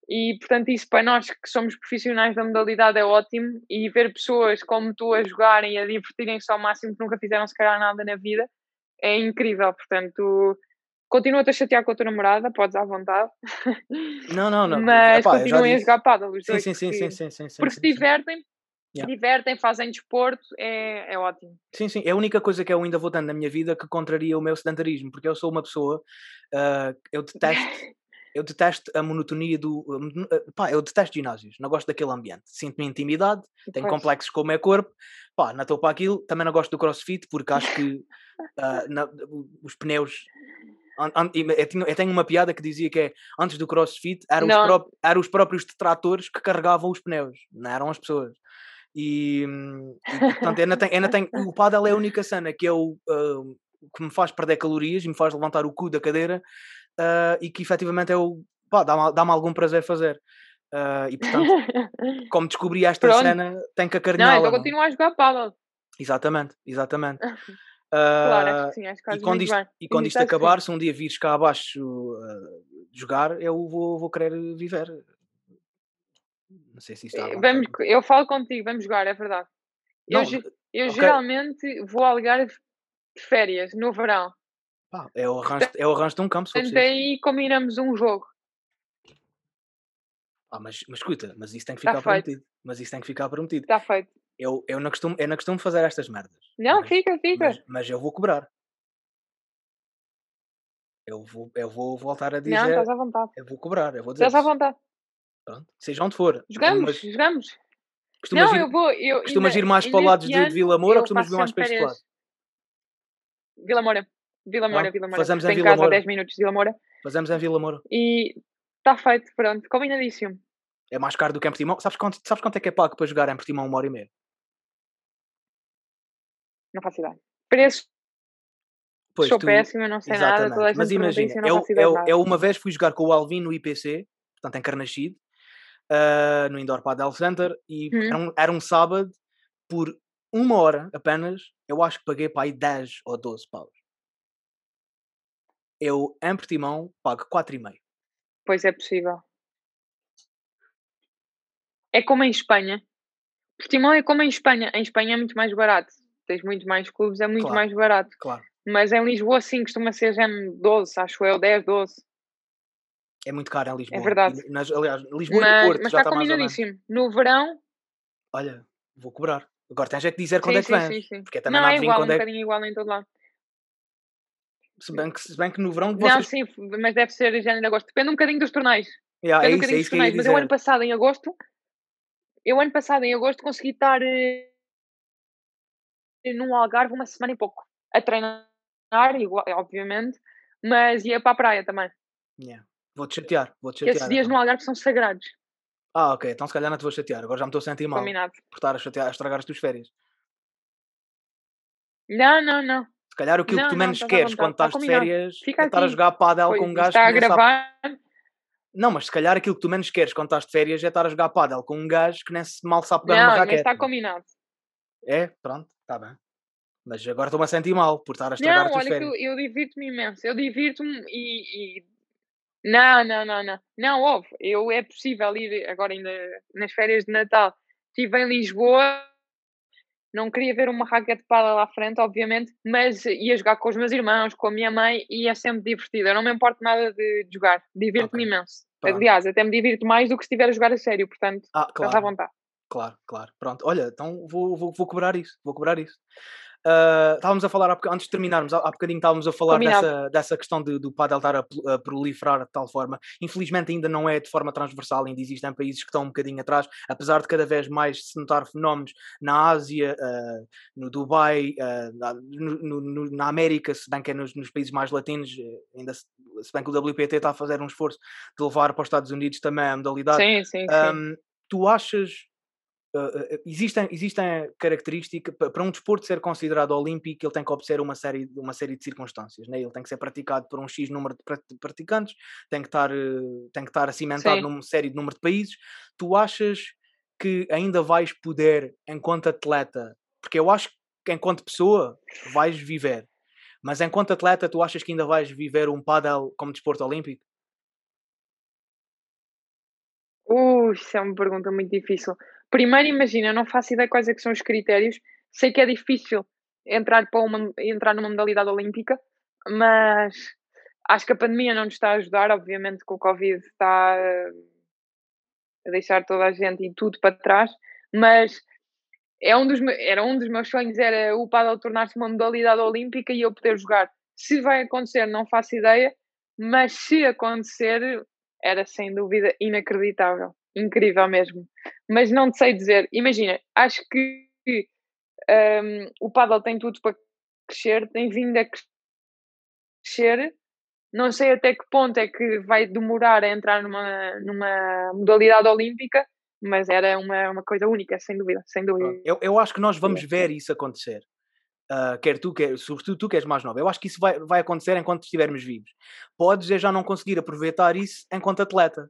e portanto isso para nós que somos profissionais da modalidade é ótimo e ver pessoas como tu a jogarem e a divertirem-se ao máximo que nunca fizeram se calhar nada na vida é incrível, portanto continua-te a chatear com a tua namorada, podes à vontade. Não, não, não. Mas Epá, continuem a jogar paddle os sim, dois sim, sim, sim, sim, sim, porque se divertem Yeah. divertem, fazem desporto, é, é ótimo. Sim, sim, é a única coisa que eu ainda vou dando na minha vida que contraria o meu sedentarismo, porque eu sou uma pessoa, uh, eu detesto, (laughs) eu detesto a monotonia do. Uh, pá, eu detesto ginásios, não gosto daquele ambiente. Sinto-me intimidade, tenho pois. complexos com o meu corpo, pá, não estou para aquilo. Também não gosto do crossfit, porque acho que uh, na, os pneus. Eu tenho uma piada que dizia que é antes do crossfit eram os, pró eram os próprios detratores que carregavam os pneus, não eram as pessoas. E, e portanto, ainda tem, ainda tem, o (laughs) paddle é a única cena que eu uh, que me faz perder calorias e me faz levantar o cu da cadeira uh, e que efetivamente eu dá-me dá algum prazer fazer. Uh, e portanto, (laughs) como descobri esta Pronto. cena, tenho que acarinhá-la. Não, então continuo a jogar paddle. Exatamente, exatamente. (laughs) claro, acho que sim, acho que e quando isto, e quando isto acabar, se um dia vires cá abaixo jogar, eu vou, vou querer viver não sei se está. Eh, vamos, eu falo contigo, vamos jogar, é verdade. Não, eu, eu okay. geralmente vou alugar de férias no verão. Pá, é, o arranjo, é o arranjo de um campo. Portanto, aí combinamos um jogo. Ah, mas, mas escuta, mas isso tem que ficar tá prometido. Mas isso tem que ficar prometido. Está feito. Eu, eu, não costumo, eu não costumo fazer estas merdas. Não, mas, fica, fica. Mas, mas, eu vou cobrar. Eu vou, eu vou voltar a dizer. Não, estás à vontade. Eu vou cobrar, eu vou dizer. Estás à vontade. Pronto, seja onde for. Jogamos, mas... jogamos. Costumas não, ir, eu vou. Eu, costumas ainda, ir mais para o lado de, de Vila Moura ou costumas vir mais para este lado? Vila Moura. Vila Moura, Vila Moura. Fazemos em Vila Moura. a 10 minutos de Vila Moura. Fazemos em Vila Moura. E está feito, pronto, combinadíssimo. É mais caro do que em Portimão. Sabes quanto, sabes quanto é que é pago para jogar em Portimão uma hora e meia? Não faço ideia. Preços Pois, Sou tu... péssima, não sei Exatamente. nada. Mas imagina, eu, eu, eu, uma vez fui jogar com o Alvin no IPC, portanto em Carnaxide, uh, no Indoor Padel Center e hum. era, um, era, um, sábado por uma hora apenas, eu acho que paguei para aí 10 ou 12 paus. Eu, em Portimão, pago 4,5. Pois é possível. É como em Espanha. Portimão é como em Espanha. Em Espanha é muito mais barato. Tens muito mais clubes, é muito claro, mais barato. Claro. Mas em Lisboa, sim, costuma ser já 12, acho eu, 10, 12. É muito caro em É Lisboa. verdade. E, nas, aliás, Lisboa Mas, e Porto mas já está está combinadíssimo. No verão, Olha, vou cobrar. Agora tens é que dizer quando sim, é que vens. sim, sim. Porque é também Não, não é igual, um quando é bocadinho igual em todo lado. Se bem, que, se bem que no verão Não, vocês... sim, mas deve ser em janeiro, agosto. Depende um bocadinho dos torneios. Yeah, é Depende um isso, é isso torneios. Mas eu ano passado, em agosto, eu ano passado, em agosto, consegui estar eh, num Algarve uma semana e pouco. A treinar, igual, obviamente, mas ia para a praia também. Yeah. Vou-te chatear, vou-te Que chatear. esses dias então. no Algarve são sagrados. Ah, ok, então se calhar não te vou chatear. Agora já me estou a sentir mal Combinado. por estar a, chatear, a estragar as tuas férias. Não, não, não. Se calhar aquilo Não, que tu não, menos à queres quando está estás de férias Fica é estar a jogar padel com um gajo está a que sabe... gravar. Não, mas se calhar aquilo que tu menos queres quando estás de férias é estar a jogar padel com um gajo que nem se mal sabe pegar Não, uma raquete. está combinado. É, pronto, está bem. Mas agora estou-me a sentir mal por estar a estragar Não, as tuas olha que férias. eu, eu divirto-me imenso. Eu divirto-me e, e- Não, não, não, não. Não, houve. Eu, é possível ir agora ainda nas férias de Natal. Estive em Lisboa. Não queria ver uma raquete de pala lá à frente, obviamente, mas ia jogar com os meus irmãos, com a minha mãe e é sempre divertido. Eu não me importo nada de, jogar. Divirto-me Ok. imenso. Pronto. Aliás, até me divirto mais do que se estiver a jogar a sério, portanto, ah, claro. estás à vontade. Claro, claro. Pronto, olha, então vou, vou, vou cobrar isso, vou cobrar isso. Uh, estávamos a falar, antes de terminarmos, há bocadinho estávamos a falar dessa, dessa questão de, do padel estar a, a, proliferar de tal forma. Infelizmente ainda não é de forma transversal, ainda existem países que estão um bocadinho atrás, apesar de cada vez mais se notar fenómenos na Ásia, uh, no Dubai, uh, no, no, na América, se bem que é nos, nos países mais latinos, ainda se, se, bem que o WPT está a fazer um esforço de levar para os Estados Unidos também a modalidade. Sim, sim, sim. Um, tu achas Uh, existem, existem características para um desporto ser considerado olímpico, ele tem que obedecer uma série, uma série de circunstâncias. Né? Ele tem que ser praticado por um X número de praticantes, tem que estar, tem que estar cimentado numa série de número de países. Tu achas que ainda vais poder, enquanto atleta, porque eu acho que enquanto pessoa vais viver, mas enquanto atleta, tu achas que ainda vais viver um paddle como desporto olímpico? Uh, isso é uma pergunta muito difícil Primeiro, imagina, não faço ideia quais é são os critérios. Sei que é difícil entrar, para uma, entrar numa modalidade olímpica, mas acho que a pandemia não nos está a ajudar. Obviamente que o Covid está a deixar toda a gente e tudo para trás, mas é um dos, era um dos meus sonhos, era o paddle tornar-se uma modalidade olímpica e eu poder jogar. Se vai acontecer, não faço ideia, mas se acontecer, era sem dúvida inacreditável incrível mesmo. Mas não te sei dizer, imagina, acho que um, o paddle tem tudo para crescer, tem vindo a crescer. Não sei até que ponto é que vai demorar a entrar numa, numa modalidade olímpica, mas era uma, uma coisa única, sem dúvida, sem dúvida. Eu, eu acho que nós vamos ver isso acontecer. Uh, quer tu, quer, sobretudo tu que és mais nova. Eu acho que isso vai, vai acontecer enquanto estivermos vivos. Podes já não conseguir aproveitar isso enquanto atleta.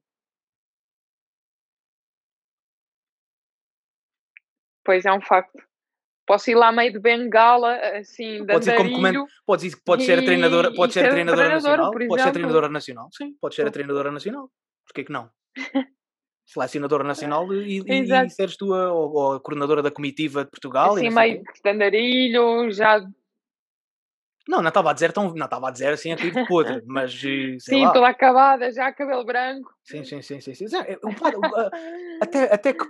Pois é um facto. Posso ir lá meio de bengala, assim, pode ser como comendo, podes, pode ser a treinadora, pode ser a treinadora nacional, pode ser a treinadora nacional, sim, pode ser a treinadora nacional, porquê que não? (laughs) Selecionadora nacional e, e, e seres tu a, ou a coordenadora da comitiva de Portugal. Assim, meio de andarilho, já não, não estava a dizer tão, não estava a dizer assim aqui de podre, (laughs) mas eh, sim, lá. toda acabada, já cabelo branco. Sim, sim, sim, sim. sim. até, até que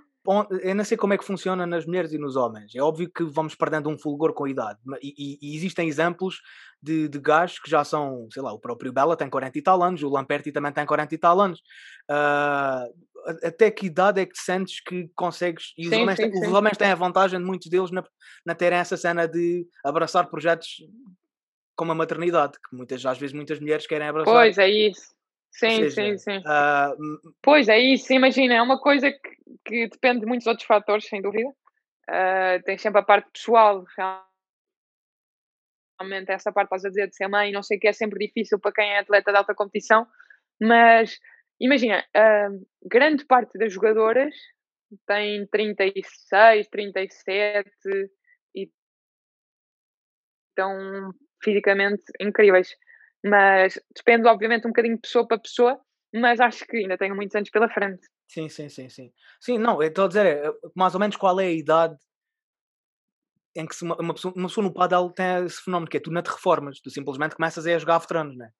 eu não sei como é que funciona nas mulheres e nos homens. É óbvio que vamos perdendo um fulgor com a idade. E, e, e existem exemplos de, de gajos que já são, sei lá, o próprio Bela tem 40 e tal anos, o Lamperti também tem 40 e tal anos. Uh, até que idade é que sentes que consegues. E os, sim, homens, sim, têm, sim. os homens têm a vantagem de muitos deles na, na terem essa cena de abraçar projetos como a maternidade, que muitas, às vezes muitas mulheres querem abraçar. Pois é isso. Sim, seja, sim, sim. Uh, pois é isso, imagina, é uma coisa que, que depende de muitos outros fatores, sem dúvida. Uh, tem sempre a parte pessoal, realmente essa parte, estás a dizer, de ser mãe, não sei o que, é sempre difícil para quem é atleta de alta competição, mas imagina, uh, grande parte das jogadoras tem 36, 37 e estão fisicamente incríveis mas depende obviamente um bocadinho de pessoa para pessoa, mas acho que ainda tenho muitos anos pela frente. Sim, sim, sim, sim. Sim, não, estou a dizer, é, mais ou menos qual é a idade em que uma, uma, pessoa, uma pessoa no padel tem esse fenómeno, que é tu não te reformas, tu simplesmente começas a jogar veteranos, não é?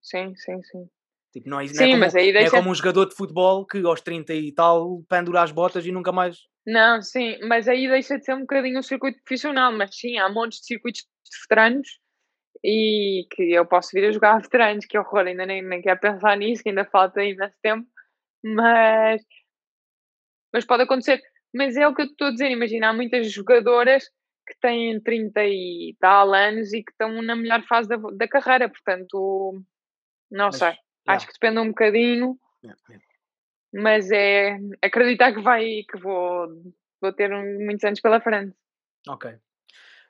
Sim, sim, sim. Tipo, não é, sim, não é como, mas aí deixa... é como um jogador de futebol que aos 30 e tal pendura as botas e nunca mais. Não, sim, mas aí deixa de ser um bocadinho um circuito profissional, mas sim, há montes de circuitos de veteranos e que eu posso vir a jogar veteranos, que horror, ainda nem, nem quero pensar nisso, que ainda falta imenso tempo, mas, mas pode acontecer. Mas é o que eu estou a dizer, imagina, há muitas jogadoras que têm 30 e tal anos e que estão na melhor fase da, da carreira, portanto, não mas, sei, yeah. acho que depende um bocadinho, yeah, yeah. mas é acreditar que vai, que vou, vou ter muitos anos pela frente. Ok,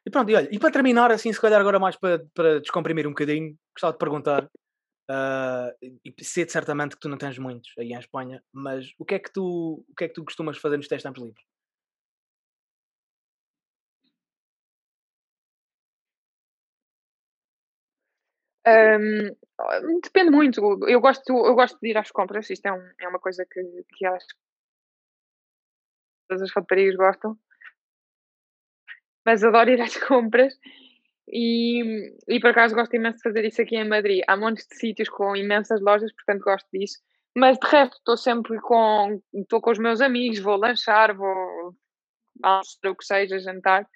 e pronto, e olha, e para terminar, assim, se calhar agora mais para, para descomprimir um bocadinho, gostava de perguntar, uh, e sei certamente que tu não tens muitos aí em Espanha, mas o que é que tu, o que é que tu costumas fazer nos teus tempos livres? Um, depende muito. Eu gosto, eu gosto de ir às compras. Isto é, um, é uma coisa que, que que todas as raparigas gostam mas adoro ir (laughs) às compras E, e por acaso gosto imenso de fazer isso aqui em Madrid. Há montes de sítios com imensas lojas, portanto gosto disso. Mas de resto estou sempre com estou com os meus amigos, vou lanchar, vou almoçar o que seja, jantar.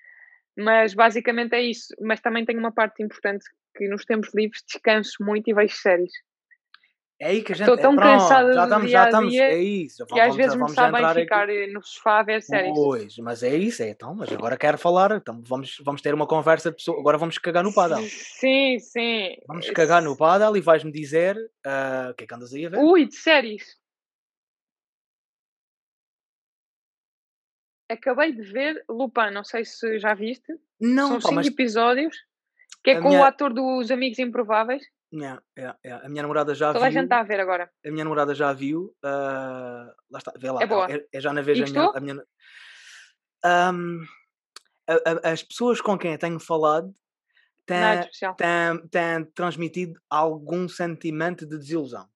Mas basicamente é isso. Mas também tenho uma parte importante que nos tempos livres descanso muito e vejo séries. É aí que a gente Estou tão é, cansada já estamos, dia já estamos, dia é isso. já que vamos- às vezes me vamos já sabem entrar aqui. ficar eh, no sofá a ver séries. Pois, mas é isso, é então, mas agora quero falar, então vamos, vamos ter uma conversa pessoa, agora vamos cagar no paddle. Sim, sim. Vamos cagar no paddle e vais-me dizer ah, o que é que andas aí a ver? Ui, de séries. Acabei de ver Lupin, não sei se já viste. Não, São pá, cinco mas episódios. Que é A com minha- o ator dos Amigos Improváveis. Yeah, yeah, yeah. a minha namorada já Toda a viu, gente está a ver agora. a minha namorada já viu, ah, lá está, vê lá, É boa. é, é já na vez a minha, a minha Ahm, a- a- as pessoas com quem eu tenho falado têm, especial. têm, têm transmitido algum sentimento de desilusão.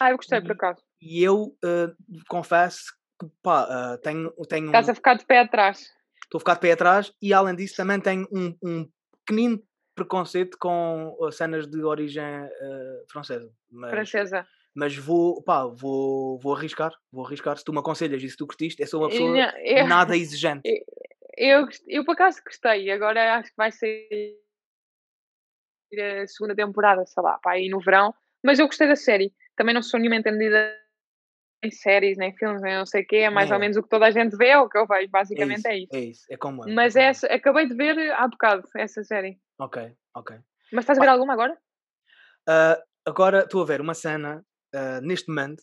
Ah, eu gostei por E, acaso. e eu ah, confesso que pá, ah, tenho, tenho Estás um- a ficar de pé atrás. estou a ficar de pé atrás e além disso também tenho um, um pequenino preconceito com ah, cenas de origem ah, francesa. Mas, Francesa. mas vou, pá, vou, vou arriscar, vou arriscar. Se tu me aconselhas e se tu curtiste, eu sou uma pessoa não, eu, nada (laughs) exigente. eu, gost- eu por acaso gostei. Agora acho que vai sair a segunda temporada, sei lá, pá, aí no verão. Mas eu gostei da série. Também não sou nenhuma entendida em séries, nem filmes, nem não sei o quê. É mais Nem ou eu. menos o que toda a gente vê, é o que eu vejo. É Basicamente isso, é isso. é isso, é como eu. é Mas eu. essa, acabei de ver há bocado essa série. Ok, ok. Mas estás a ver Pá, alguma agora? ah, agora estou a ver uma cena ah, neste momento.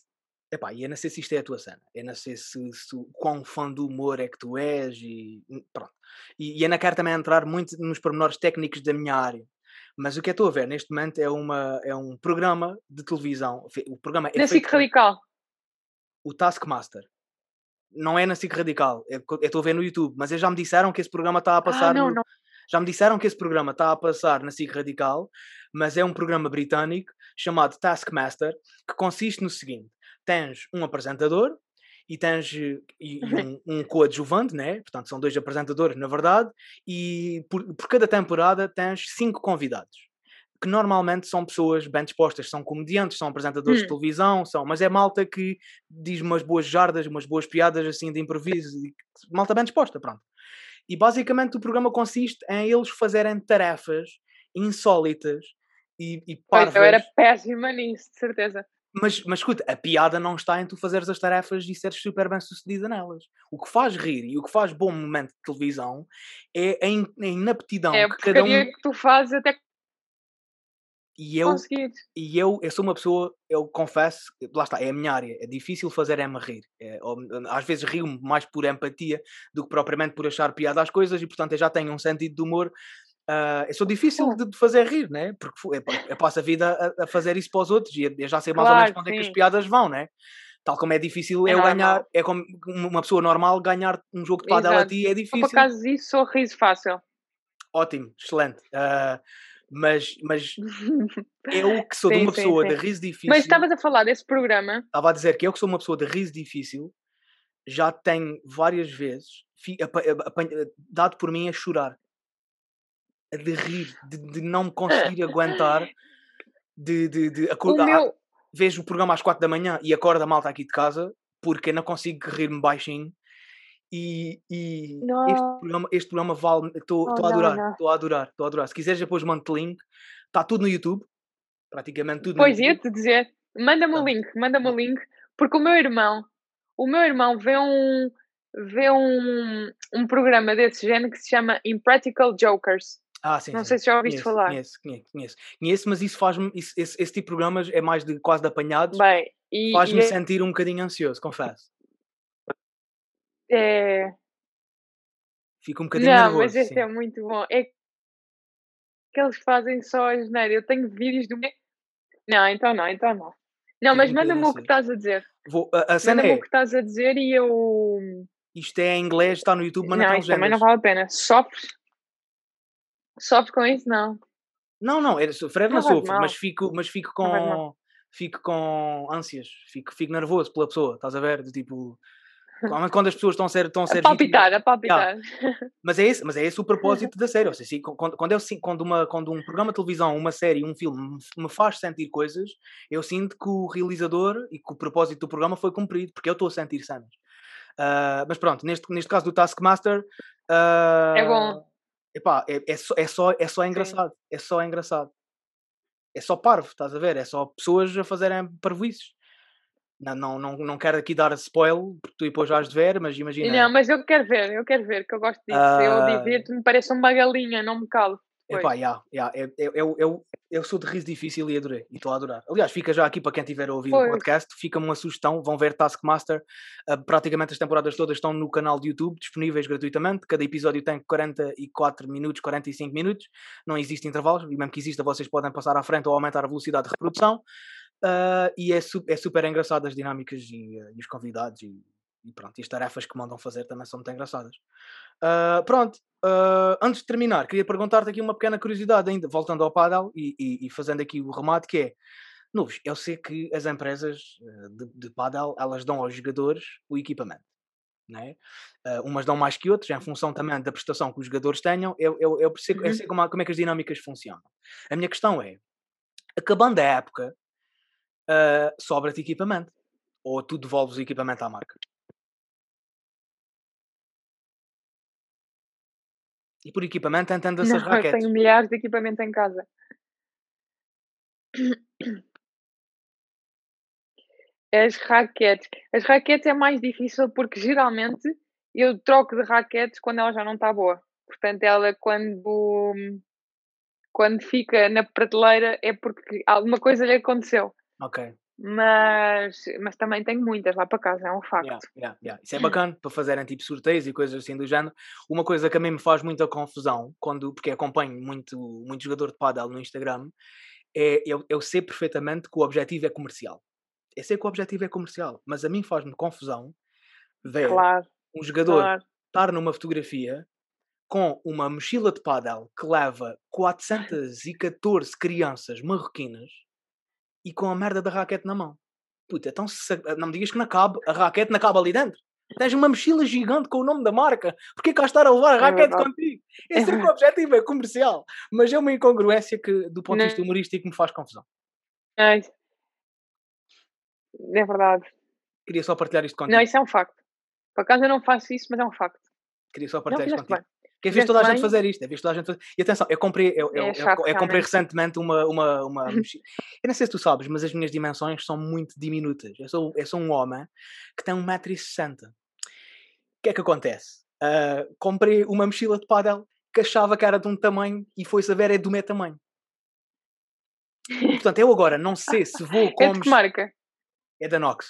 Epá, e eu não sei se isto é a tua cena. Eu não sei se, se quão fã do humor é que tu és e hum, pronto. E, e eu não quero também entrar muito nos pormenores técnicos da minha área. Mas o que eu estou a ver neste momento é, uma, é um programa de televisão. O programa é Na feito Radical. o Taskmaster. Não é na SIC Radical. é Eu estou a ver no YouTube. Mas eles já me disseram que esse programa está a Ah, passar não, no, não. Já me disseram que esse programa está a passar na SIC Radical, mas é um programa britânico chamado Taskmaster, que consiste no seguinte: tens um apresentador e tens eh, e, um, (laughs) um coadjuvante, né? portanto são dois apresentadores na verdade, e por, por cada temporada tens cinco convidados. Que normalmente são pessoas bem dispostas, são comediantes, são apresentadores de Hum. televisão, são, mas é malta que diz umas boas jardas, umas boas piadas assim de improviso, malta bem disposta, pronto. E basicamente o programa consiste em eles fazerem tarefas insólitas e, e Pois, eu era parvas. péssima nisso, de certeza. Mas, mas escuta, a piada não está em tu fazeres as tarefas e seres super bem sucedida nelas. O que faz rir e o que faz bom momento de televisão é a, in, a inaptidão É a que cada um. que tu fazes até E eu, e eu, eu sou uma pessoa, eu confesso, lá está, é a minha área, é difícil fazer é-me rir. É, ou, às vezes rio-me mais por empatia do que propriamente por achar piada às coisas e, portanto, eu já tenho um sentido de humor. ah, eu sou difícil Claro. de, de fazer rir, né? Porque eu, eu passo a vida a, a fazer isso para os outros e eu, já sei mais ou menos Claro, para onde é que as sim. piadas vão, né? Tal como é difícil É eu ganhar, normal. é como uma pessoa normal ganhar um jogo de padel a ti é Eu, por difícil. acaso disso, sou riso fácil. Ótimo, excelente. Ah, mas, mas eu que (laughs) sou de Sim, uma sim, pessoa sim. de riso difícil. Mas estavas a falar desse programa. Estava a dizer que eu que sou uma pessoa de riso difícil, já tenho várias vezes dado por mim a chorar. A de rir, de, de não me conseguir aguentar, de, de, de O acordar. meu. Vejo o programa às quatro da manhã e acordo a malta aqui de casa porque eu não consigo rir-me baixinho. E, e este programa, este programa vale. Estou Oh, a adorar, estou a adorar, estou a adorar. Se quiseres depois mando link, está tudo no YouTube, praticamente tudo no Pois YouTube. ia-te dizer. Manda-me o link, manda-me o link. Porque o meu irmão, o meu irmão vê um, vê um, um programa desse género que se chama Impractical Jokers. Ah, sim, Não sim. sei se já ouviste Conheço, falar. conheço, conheço, conheço. Conheço, mas isso faz-me. Esse, esse tipo de programas é mais de quase de apanhados. Bem, e, Faz-me e sentir um bocadinho ansioso, confesso. É, é- Fico um bocadinho Não, nervoso. mas este sim. é muito bom. É que eles fazem só a geneira. Eu tenho vídeos do. Não, então não, então não. Não, mas manda-me o que estás a dizer. Vou, a, a cena Manda-me é: o que estás a dizer e eu. isto é em inglês, está no YouTube, mas não, Não, tem também não vale a pena. Sofres? Sofres com isso? Não. Não, não, é, sofrer não Não faz sofro, mas fico, mas fico Não com. Fico com ânsias, fico, fico nervoso pela pessoa, estás a ver? Do tipo. Quando as pessoas estão a ser, estão a ser a palpitar, a palpitar. Yeah. Mas, é esse, mas é esse o propósito (laughs) da série. Ou seja, quando, quando, eu, quando, uma, quando um programa de televisão, uma série, um filme me faz sentir coisas, eu sinto que o realizador e que o propósito do programa foi cumprido, porque eu estou a sentir cenas. Uh, mas pronto, neste, neste caso do Taskmaster. Uh, é bom. Epá, é, é, só, é, só, é só engraçado. Sim. É só engraçado. É só parvo, estás a ver? É só pessoas a fazerem parvoices. Não, não, não, não quero aqui dar spoiler, porque tu depois vais de ver, mas imagina. Não, mas eu quero ver, eu quero ver, que eu gosto disso. Uh... Eu ah. divirto-me, parece uma galinha, não me calo. Epá, yeah, yeah, eu, eu, eu, eu sou de riso difícil e adorei, e estou a adorar. Aliás, fica já aqui para quem tiver a ouvir pois. o podcast, fica-me uma sugestão, vão ver Taskmaster, uh, praticamente as temporadas todas estão no canal de YouTube, disponíveis gratuitamente, cada episódio tem 44 minutos, 45 minutos, não existe intervalos, e mesmo que exista vocês podem passar à frente ou aumentar a velocidade de reprodução, uh, e é, su é super engraçado as dinâmicas e, uh, e os convidados e, e, pronto, e as tarefas que mandam fazer também são muito engraçadas. Uh, pronto, uh, antes de terminar, queria perguntar-te aqui uma pequena curiosidade ainda, voltando ao paddle e, e, fazendo aqui o remate, que é, Novos, eu sei que as empresas de, de paddle, elas dão aos jogadores o equipamento. Né? Umas dão mais que outras, em função também da prestação que os jogadores tenham, eu, eu, eu, percebo, eu uhum. sei como, como é que as dinâmicas funcionam. A minha questão é, acabando a época, uh, sobra-te equipamento? Ou tu devolves o equipamento à marca? E por equipamento entende-se as (laughs) raquetes. Tenho milhares de equipamento em casa. As raquetes. As raquetes é mais difícil porque geralmente eu troco de raquetes quando ela já não está boa. Portanto, ela quando, quando fica na prateleira é porque alguma coisa lhe aconteceu. Ok mas, mas também tenho muitas lá para casa, é um facto. Yeah, yeah, yeah. Isso é (clears throat) bacana para fazerem tipo sorteios e coisas assim do género. Uma coisa que a mim me faz muita confusão, quando, porque acompanho muito, muito jogador de padel no Instagram, é eu, eu sei perfeitamente que o objetivo é comercial. Eu sei que o objetivo é comercial, mas a mim faz-me confusão ver claro, um jogador claro. estar numa fotografia com uma mochila de padel que leva 414 crianças marroquinas e com a merda da raquete na mão. Puta, então se, não me digas que não cabe, a raquete não cabe ali dentro. Tens uma mochila gigante com o nome da marca. Porquê cá estar a levar a é raquete (laughs) é contigo? Esse é o objetivo, é comercial. Mas é uma incongruência que, do ponto de vista humorístico, me faz confusão. É, é verdade. Queria só partilhar isto contigo. Não, isso é um facto. Por acaso eu não faço isso, mas é um facto. Queria só partilhar não, isto contigo. Bem. Que é visto toda a gente fazer isto, é visto toda a gente fazer. E atenção, eu comprei, eu, eu, é eu, eu comprei recentemente uma, uma, uma (laughs) mochila. Eu não sei se tu sabes, mas as minhas dimensões são muito diminutas. Eu sou, eu sou um homem que tem 1,60m. O que é que acontece? Uh, comprei uma mochila de paddle que achava que era de um tamanho e foi saber é do meu tamanho. (laughs) Portanto, eu agora não sei se vou com. É de que marca? É da Nox.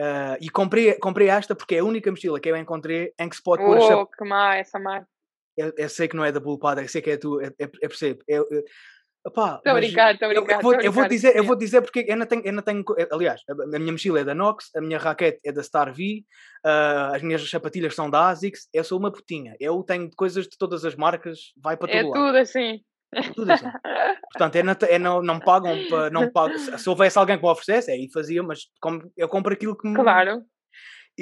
Uh, e comprei, comprei esta porque é a única mochila que eu encontrei em que se pode oh, pôr a chapa. que má essa marca eu, eu, sei que não é da Bullpada, eu sei que é tu, eu, eu percebo. Eu, eu, estou a brincar, estou a brincar. Eu, vou, vou dizer, eu vou dizer porque eu não tenho, eu não tenho, aliás, a minha mochila é da Nox, a minha raquete é da Star V, uh, as minhas sapatilhas são da ASICS, eu sou uma putinha. Eu tenho coisas de todas as marcas, vai para é todo É tudo assim. Tudo assim. Portanto, eu não, eu não, não pagam, não pagam. Se houvesse alguém que me oferecesse, aí fazia, mas como, eu compro aquilo que me. Claro.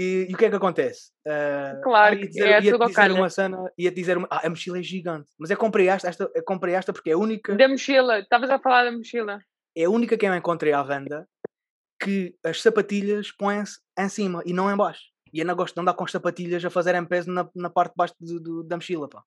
E, e, o que é que acontece? Uh, claro, ia dizer, é ia dizer uma cena, ia dizer uma, ah, a mochila é gigante, mas eu comprei esta, esta, eu comprei esta porque é a única. Da mochila, estavas a falar da mochila. É a única que eu encontrei à venda que as sapatilhas põem-se em cima e não em baixo. E eu não gosto de andar com as sapatilhas a fazerem peso na, na parte de baixo do, do, da mochila, pá.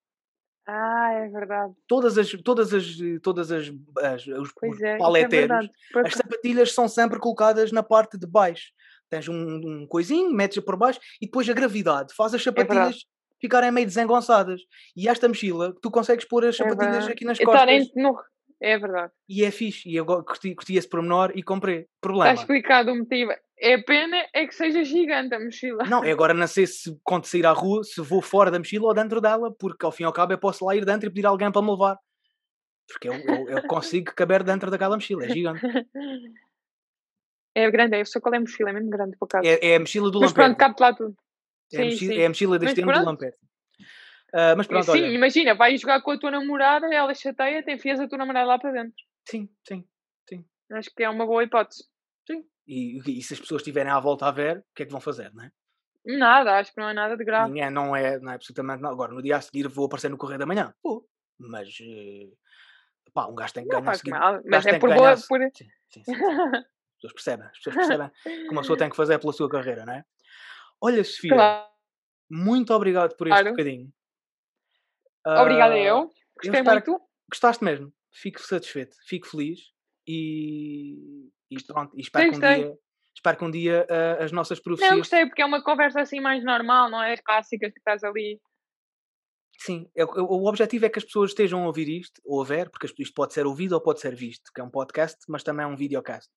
Ah, é verdade. Todas as, todas as, todas as, as os, pois é, é paleteiros, é as sapatilhas são sempre colocadas na parte de baixo tens um, um coisinho, metes por baixo e depois a gravidade faz as é sapatilhas é ficarem meio desengonçadas. E esta mochila, tu consegues pôr as é sapatilhas é aqui nas costas. No... É verdade. E é fixe. E eu curti, curti esse pormenor e comprei. Problema. Está explicado o motivo. É pena é que seja gigante a mochila. Não, é agora não sei se quando sair à rua, se vou fora da mochila ou dentro dela, porque ao fim e ao cabo eu posso lá ir dentro e pedir a alguém para me levar. Porque eu, eu, eu consigo caber dentro daquela mochila, é gigante. (laughs) É grande, eu sei qual é a mochila, é mesmo grande por acaso. É, é a mochila do Mas pronto, cabe lá tudo. É, sim, a mochila, sim. é a mochila deste ano do Lamperti. Uh, mas pronto, sim, olha. imagina, vais jogar com a tua namorada, ela chateia, te enfias a tua namorada lá para dentro. Sim, sim, sim. Acho que é uma boa hipótese. Sim. E, e, se as pessoas estiverem à volta a ver, o que é que vão fazer, não é? Nada, acho que não é nada de grave. Ninguém, não, é, não é absolutamente nada. Agora, no dia a seguir vou aparecer no Correio da Manhã. Pô, mas uh, pá, um gajo tem que Não ganhar. faz seguir- mal, mas é tem por boa. Por... Sim, sim, sim, (laughs) pessoas percebem, as pessoas percebem o que uma pessoa tem que fazer pela sua carreira, não é? Olha, Sofia, Claro. muito obrigado por este Claro. bocadinho. Obrigada Ah, eu. Gostei espero muito. Gostaste mesmo, fico satisfeito, fico feliz e, e pronto, e espero que um dia, espero que um dia ah, as nossas Não, profecias. gostei, porque é uma conversa assim mais normal, não é? As clássicas que estás ali. Sim, é- o o objetivo é que as pessoas estejam a ouvir isto, ou a ver, porque isto pode ser ouvido ou pode ser visto, que é um podcast, mas também é um videocast.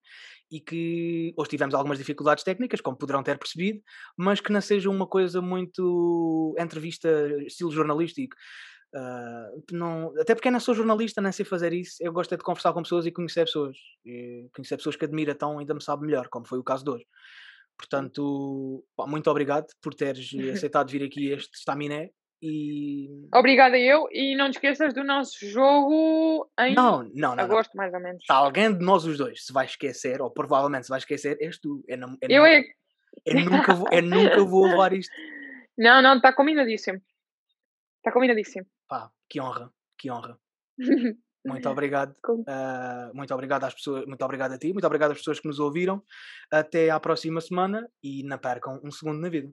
E que hoje tivemos algumas dificuldades técnicas, como poderão ter percebido, mas que não seja uma coisa muito entrevista, estilo jornalístico. Ah, não, até porque eu não sou jornalista, nem sei fazer isso. Eu gosto é de conversar com pessoas e conhecer pessoas. E conhecer pessoas que admiro tão ainda me sabe melhor, como foi o caso de hoje. Portanto, pá, muito obrigado por teres (laughs) aceitado vir aqui este estaminé. E Obrigada eu. E não te esqueças do nosso jogo em não, não, não, não. agosto, mais ou menos. Alguém de nós os dois se vai esquecer, ou provavelmente se vai esquecer, és tu. Eu, não, eu, é. eu nunca vou, eu nunca vou levar isto. Não, não, está combinadíssimo. Está combinadíssimo. Pá, que honra, que honra. (laughs) Muito obrigado. Ah, muito obrigado às pessoas, muito obrigado a ti, muito obrigado às pessoas que nos ouviram. Até à próxima semana e não percam um segundo na vida.